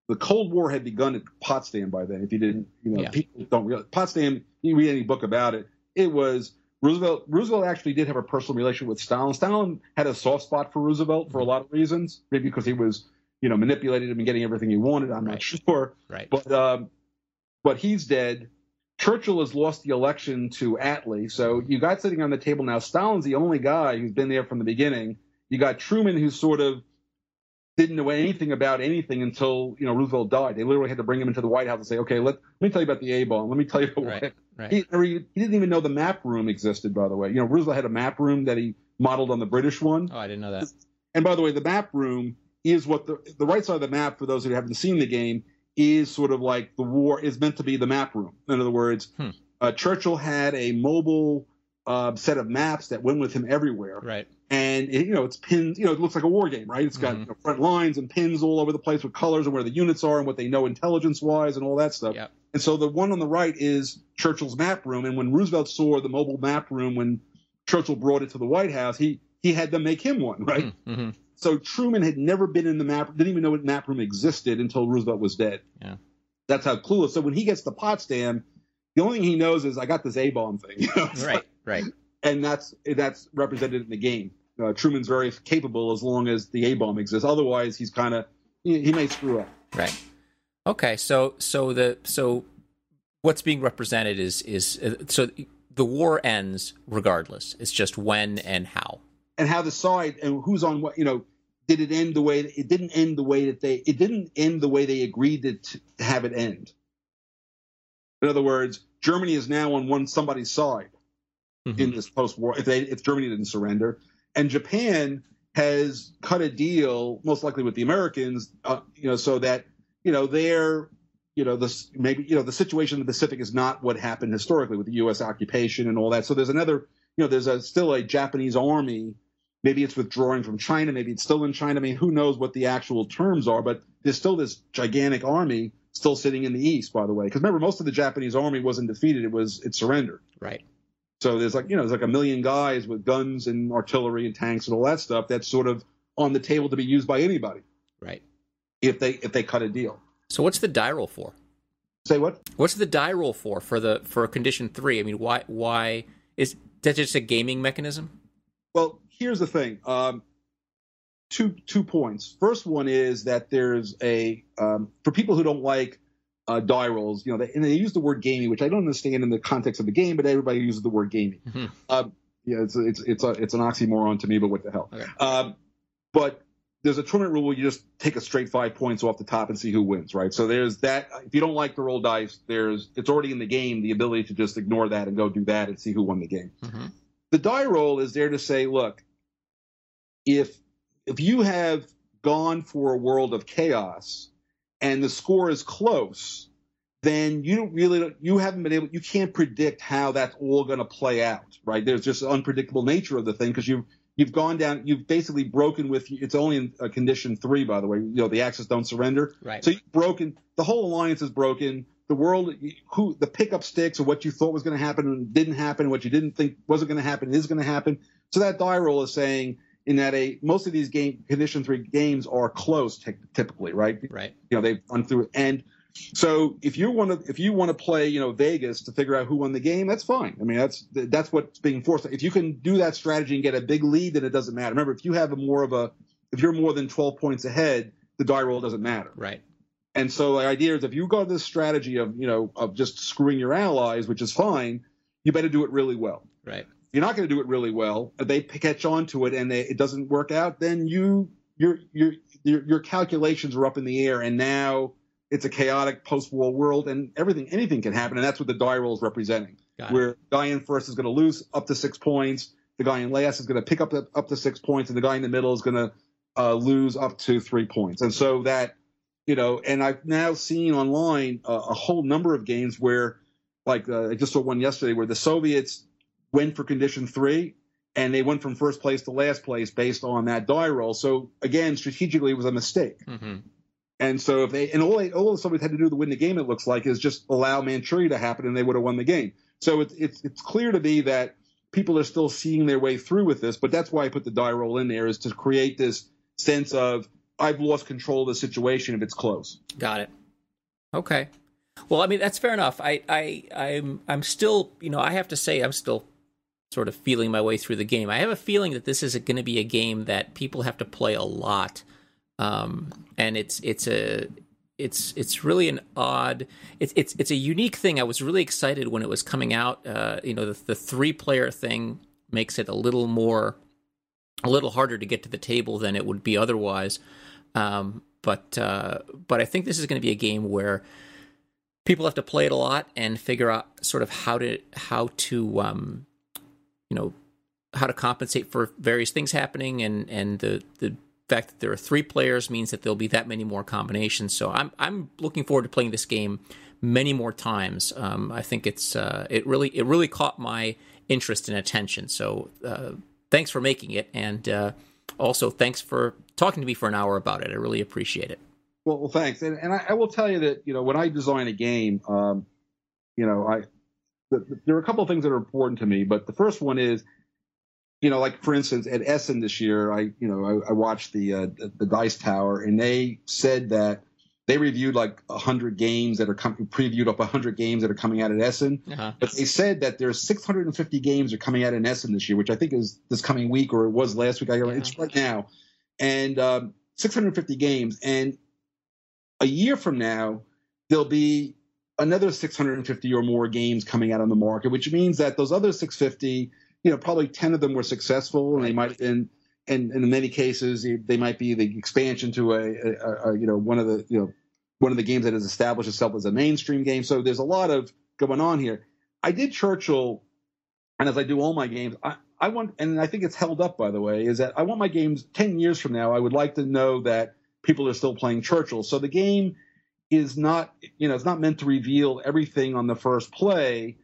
Speaker 2: the Cold War had begun at Potsdam by then. If you didn't, you know,
Speaker 1: Yeah.
Speaker 2: people don't realize Potsdam. You read any book about it, it was Roosevelt. Roosevelt actually did have a personal relation with Stalin. Stalin had a soft spot for Roosevelt for a lot of reasons, maybe because he was, you know, manipulated him and getting everything he wanted. I'm
Speaker 1: Right.
Speaker 2: not sure,
Speaker 1: Right.
Speaker 2: but um, but he's dead. Churchill has lost the election to Attlee, so you got sitting on the table now. Stalin's the only guy who's been there from the beginning. You got Truman, who sort of didn't know anything about anything until you know Roosevelt died. They literally had to bring him into the White House and say, "Okay, let, let me tell you about the A bomb. Let me tell you about
Speaker 1: Right. Right.
Speaker 2: He, he, he didn't even know the map room existed. By the way, you know Roosevelt had a map room that he modeled on the British one.
Speaker 1: oh, I didn't know that.
Speaker 2: And by the way, the map room is what the the right side of the map for those who haven't seen the game is sort of like the war is meant to be the map room. In other words,
Speaker 1: Hmm.
Speaker 2: uh, Churchill had a mobile uh, set of maps that went with him everywhere,
Speaker 1: Right.
Speaker 2: and it, you know it's pinned. You know it looks like a war game, right? It's got
Speaker 1: Mhm.
Speaker 2: you know, front lines and pins all over the place with colors and where the units are and what they know intelligence wise and all that stuff.
Speaker 1: Yep.
Speaker 2: And so the one on the right is Churchill's map room. And when Roosevelt saw the mobile map room, when Churchill brought it to the White House, he he had them make him one, right?
Speaker 1: Mm-hmm.
Speaker 2: So Truman had never been in the map, didn't even know what map room existed until Roosevelt was dead.
Speaker 1: Yeah.
Speaker 2: That's how clueless. So when he gets to Potsdam, the only thing he knows is I got this A bomb thing. you know?
Speaker 1: Right. Right.
Speaker 2: And that's that's represented in the game. Uh, Truman's very capable as long as the A bomb exists. Otherwise, he's kind of he, he may screw up.
Speaker 1: Right. Okay. So so the so what's being represented is is uh, so the war ends regardless. It's just when and how.
Speaker 2: and how the side and who's on what you know did it end the way it didn't end the way that they it didn't end the way they agreed to, to have it end in other words germany is now on one somebody's side
Speaker 1: Mhm.
Speaker 2: in this post-war if they if germany didn't surrender. And japan has cut a deal most likely with the americans uh, you know so that you know they're you know this maybe you know the situation in the pacific is not what happened historically with the us occupation and all that. So there's another you know there's a, still a japanese army. Maybe it's withdrawing from china. Maybe it's still in china. I mean who knows what the actual terms are but there's still this gigantic army still sitting in the east by the way. Because remember most of the japanese army wasn't defeated. It was it surrendered.
Speaker 1: Right.
Speaker 2: So there's like you know there's like a million guys with guns and artillery and tanks and all that stuff that's sort of on the table to be used by anybody
Speaker 1: Right.
Speaker 2: if they if they cut a deal.
Speaker 1: So what's the die roll for?
Speaker 2: Say what?
Speaker 1: What's the die roll for for the for condition three? I mean, why why is that just a gaming mechanism?
Speaker 2: Well, here's the thing. Um, two two points. First one is that there's a um, for people who don't like uh, die rolls, you know, they, and they use the word gaming, which I don't understand in the context of the game, but everybody uses the word gaming.
Speaker 1: Mhm.
Speaker 2: Um, yeah, it's it's it's a, it's an oxymoron to me, but what the hell?
Speaker 1: Okay.
Speaker 2: Um, but there's a tournament rule where you just take a straight five points off the top and see who wins, right? So there's that. If you don't like the roll dice, there's it's already in the game the ability to just ignore that and go do that and see who won the game
Speaker 1: Mhm.
Speaker 2: the die roll is there to say, look, if if you have gone for a world of chaos and the score is close, then you don't really you haven't been able you can't predict how that's all going to play out, right? There's just unpredictable nature of the thing because you've you've gone down you've basically broken with it's only in uh, condition three by the way you know the axis don't surrender
Speaker 1: Right.
Speaker 2: so you've broken the whole alliance is broken. The world, who the pickup sticks, or what you thought was going to happen and didn't happen, what you didn't think wasn't going to happen is going to happen. So that die roll is saying in that a most of these game condition three games are close ty- typically, right?
Speaker 1: right.
Speaker 2: You know they've run through it, and so if you want to if you want to play you know Vegas to figure out who won the game, that's fine. I mean that's that's what's being forced. If you can do that strategy and get a big lead, then it doesn't matter. Remember, if you have a more of a if you're more than twelve points ahead, the die roll doesn't matter.
Speaker 1: Right.
Speaker 2: And so the idea is if you go to this strategy of, you know, of just screwing your allies, which is fine, you better do it really well.
Speaker 1: Right.
Speaker 2: You're not going to do it really well, they catch on to it and they, it doesn't work out, then you your your your your calculations are up in the air, and now it's a chaotic post-war world, and everything anything can happen, and that's what the die roll is representing. Where the guy in first is going to lose up to six points, the guy in last is going to pick up the, up to six points, and the guy in the middle is going to uh, lose up to three points, and so that you know, and I've now seen online a, a whole number of games where, like uh, I just saw one yesterday where the Soviets went for condition three and they went from first place to last place based on that die roll. So again, strategically, it was a mistake. Mm-hmm. And so if they and all they, all Soviets had to do to win the game, it looks like, is just allow Manchuria to happen, and they would have won the game. So it's it's it's clear to me that people are still seeing their way through with this, but that's why I put the die roll in there is to create this sense of I've lost control of the situation if it's close.
Speaker 1: Got it. Okay. Well, I mean that's fair enough. I I I'm I'm still you know I have to say I'm still sort of feeling my way through the game. I have a feeling that this is going to be a game that people have to play a lot, um, and it's it's a it's it's really an odd it's it's it's a unique thing. I was really excited when it was coming out. Uh, you know, the, the three player thing makes it a little more a little harder to get to the table than it would be otherwise. Um, but uh, but I think this is going to be a game where people have to play it a lot and figure out sort of how to how to um, you know how to compensate for various things happening and and the the fact that there are three players means that there'll be that many more combinations. So I'm I'm looking forward to playing this game many more times. Um, I think it's uh, it really it really caught my interest and attention. So uh, thanks for making it, and uh, also thanks for talking to me for an hour about it. I really appreciate it.
Speaker 2: Well, well thanks, and, and I, I, will tell you that you know when I design a game, um, you know I the, there are a couple of things that are important to me, but the first one is, you know, like for instance at Essen this year, I you know I, I watched the, uh, the, the Dice Tower, and they said that they reviewed like hundred games that are com- previewed up hundred games that are coming out at Essen, uh-huh. but they said that there's 650 games are coming out in Essen this year, which I think is this coming week or it was last week. I yeah. it's right now, and um, 650 games, and a year from now there'll be another 650 or more games coming out on the market, which means that those other 650, you know, probably 10 of them were successful, and they might have been, and, and in many cases, they might be the expansion to a, a, a, you know, one of the, you know, one of the games that has established itself as a mainstream game. So there's a lot of going on here. I did Churchill, and as I do all my games, I, I want, and I think it's held up, by the way, is that I want my games 10 years from now, I would like to know that people are still playing Churchill. So the game is not, you know, it's not meant to reveal everything on the first play.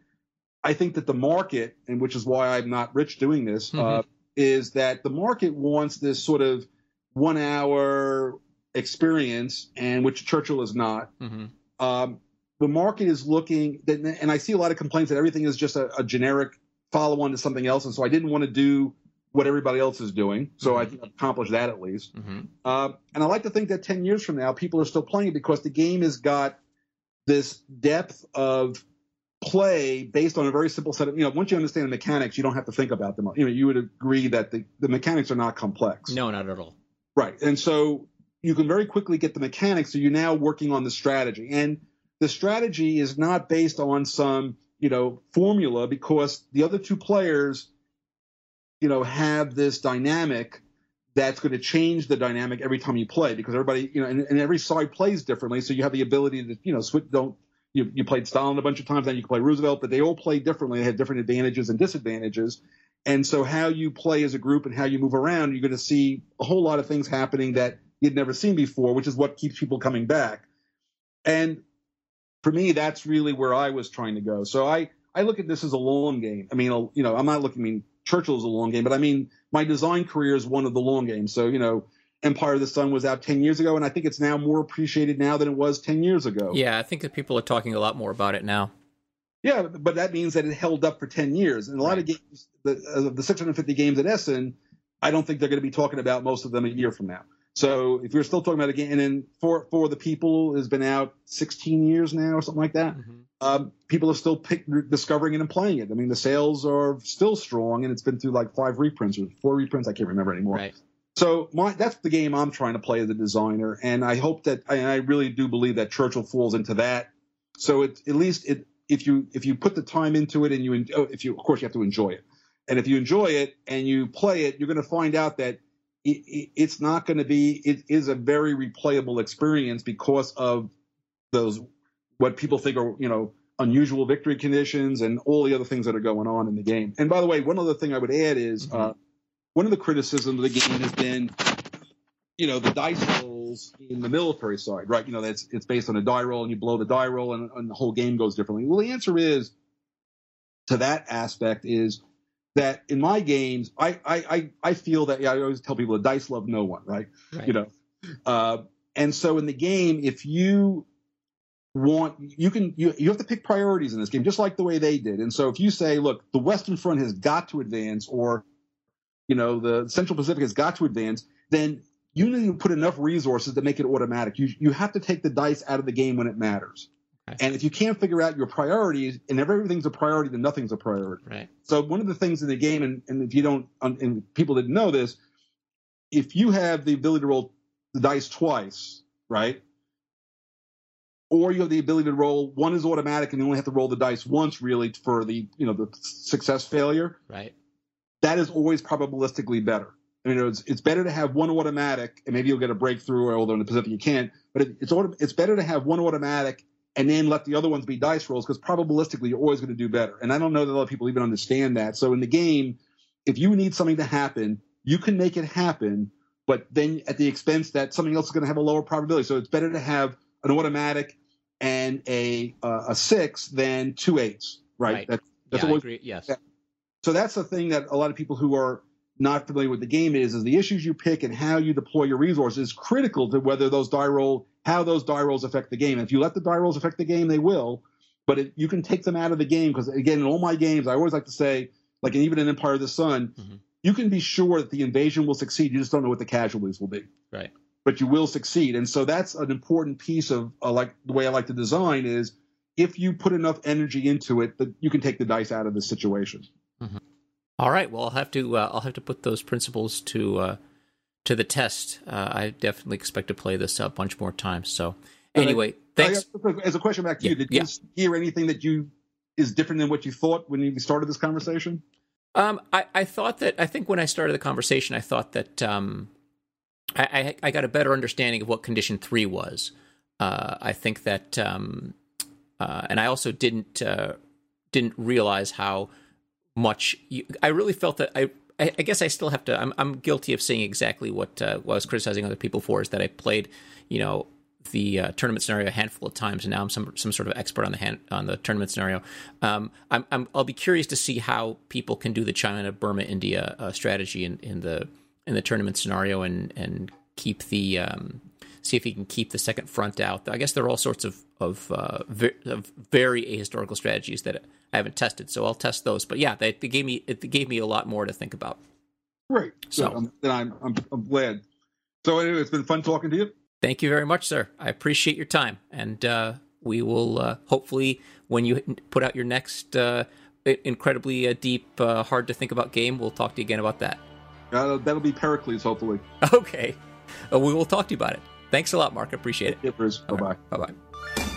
Speaker 2: I think that the market, and which is why I'm not rich doing this, mm-hmm. uh, is that the market wants this sort of one hour experience, and which Churchill is not. Mm-hmm. Um, the market is looking, and I see a lot of complaints that everything is just a, a generic follow on to something else. And so I didn't want to do what everybody else is doing. So mm-hmm. I think I've accomplished that at least. Mm-hmm. Uh, and I like to think that 10 years from now, people are still playing it because the game has got this depth of play based on a very simple set of, you know, once you understand the mechanics, you don't have to think about them. You know, you would agree that the, the mechanics are not complex.
Speaker 1: No, not at all.
Speaker 2: Right. And so you can very quickly get the mechanics. So you're now working on the strategy. And the strategy is not based on some, you know, formula because the other two players – you know, have this dynamic that's going to change the dynamic every time you play because everybody, you know, and, and every side plays differently. So you have the ability to, you know, switch, don't, you, you played Stalin a bunch of times, then you can play Roosevelt, but they all play differently. They have different advantages and disadvantages. And so how you play as a group and how you move around, you're going to see a whole lot of things happening that you'd never seen before, which is what keeps people coming back. And for me, that's really where I was trying to go. So I, I look at this as a long game. I mean, you know, I'm not looking, I mean, Churchill is a long game, but I mean, my design career is one of the long games. So, you know, Empire of the Sun was out 10 years ago, and I think it's now more appreciated now than it was 10 years ago.
Speaker 1: Yeah, I think that people are talking a lot more about it now.
Speaker 2: Yeah, but that means that it held up for 10 years. And a lot right. of games, the, uh, the 650 games at Essen, I don't think they're going to be talking about most of them a year from now. So if you're still talking about a game, and then for for the people has been out 16 years now or something like that, mm-hmm. um, people are still pick, discovering it and playing it. I mean, the sales are still strong, and it's been through like five reprints or four reprints. I can't remember anymore.
Speaker 1: Right.
Speaker 2: So my, that's the game I'm trying to play as a designer, and I hope that and I really do believe that Churchill falls into that. So it, at least it, if you if you put the time into it and you oh, if you of course you have to enjoy it, and if you enjoy it and you play it, you're going to find out that it, it's not going to be. It is a very replayable experience because of those what people think are you know unusual victory conditions and all the other things that are going on in the game. And by the way, one other thing I would add is mm-hmm. uh, one of the criticisms of the game has been, you know, the dice rolls in the military side, right? You know, that's it's based on a die roll, and you blow the die roll, and, and the whole game goes differently. Well, the answer is to that aspect is that in my games, I I I, feel that yeah, I always tell people the dice love no one, right? right. You know, uh, and so in the game, if you want you can you, you have to pick priorities in this game just like the way they did and so if you say look the western front has got to advance or you know the central pacific has got to advance then you need to put enough resources to make it automatic you you have to take the dice out of the game when it matters. And if you can't figure out your priorities and if everything's a priority then nothing's a priority.
Speaker 1: Right.
Speaker 2: So one of the things in the game and, and if you don't and people didn't know this if you have the ability to roll the dice twice right or you have the ability to roll one is automatic and you only have to roll the dice once really for the you know the success failure
Speaker 1: right.
Speaker 2: that is always probabilistically better. I mean, it's, it's better to have one automatic, and maybe you'll get a breakthrough, or although in the Pacific you can't. But it, it's it's better to have one automatic and then let the other ones be dice rolls because probabilistically you're always going to do better. And I don't know that a lot of people even understand that. So in the game, if you need something to happen, you can make it happen, but then at the expense that something else is going to have a lower probability. So it's better to have an automatic and a uh, a six than two eights, right?
Speaker 1: right. That, that's yeah, always, I agree. Yes.
Speaker 2: So that's the thing that a lot of people who are not familiar with the game is is the issues you pick and how you deploy your resources is critical to whether those die roll how those die rolls affect the game. And if you let the die rolls affect the game, they will. But it, you can take them out of the game because again, in all my games, I always like to say, like even in Empire of the Sun, mm-hmm. you can be sure that the invasion will succeed. You just don't know what the casualties will be.
Speaker 1: Right
Speaker 2: but you will succeed. And so that's an important piece of uh, like the way I like to design is if you put enough energy into it, that you can take the dice out of the situation.
Speaker 1: Mm-hmm. All right. Well, I'll have to uh, I'll have to put those principles to uh, to the test. Uh, I definitely expect to play this a bunch more times. So anyway, thanks.
Speaker 2: As a question back to yeah, you, did yeah. you hear anything that you is different than what you thought when you started this conversation?
Speaker 1: Um, I, I thought that I think when I started the conversation, I thought that um, I, I, I got a better understanding of what condition three was. Uh, I think that, um, uh, and I also didn't uh, didn't realize how much. I really felt that I. I guess I still have to. I'm, I'm guilty of saying exactly what, uh, what I was criticizing other people for. Is that I played, you know, the uh, tournament scenario a handful of times, and now I'm some some sort of expert on the hand, on the tournament scenario. Um, I'm, i will be curious to see how people can do the China, Burma, India uh, strategy in, in the in the tournament scenario and and keep the um, see if he can keep the second front out. I guess there are all sorts of of, uh, ver- of very ahistorical strategies that I haven't tested, so I'll test those. But yeah, they, they gave me it gave me a lot more to think about.
Speaker 2: Great. So then I'm, I'm I'm glad. So anyway, it's been fun talking to you.
Speaker 1: Thank you very much, sir. I appreciate your time, and uh, we will uh, hopefully when you put out your next uh, incredibly uh, deep, uh, hard to think about game, we'll talk to you again about that.
Speaker 2: Uh, that'll be Pericles, hopefully.
Speaker 1: Okay. Uh, we will talk to you about it. Thanks a lot, Mark. Appreciate it.
Speaker 2: Yeah, Bruce. Bye bye.
Speaker 1: Bye bye.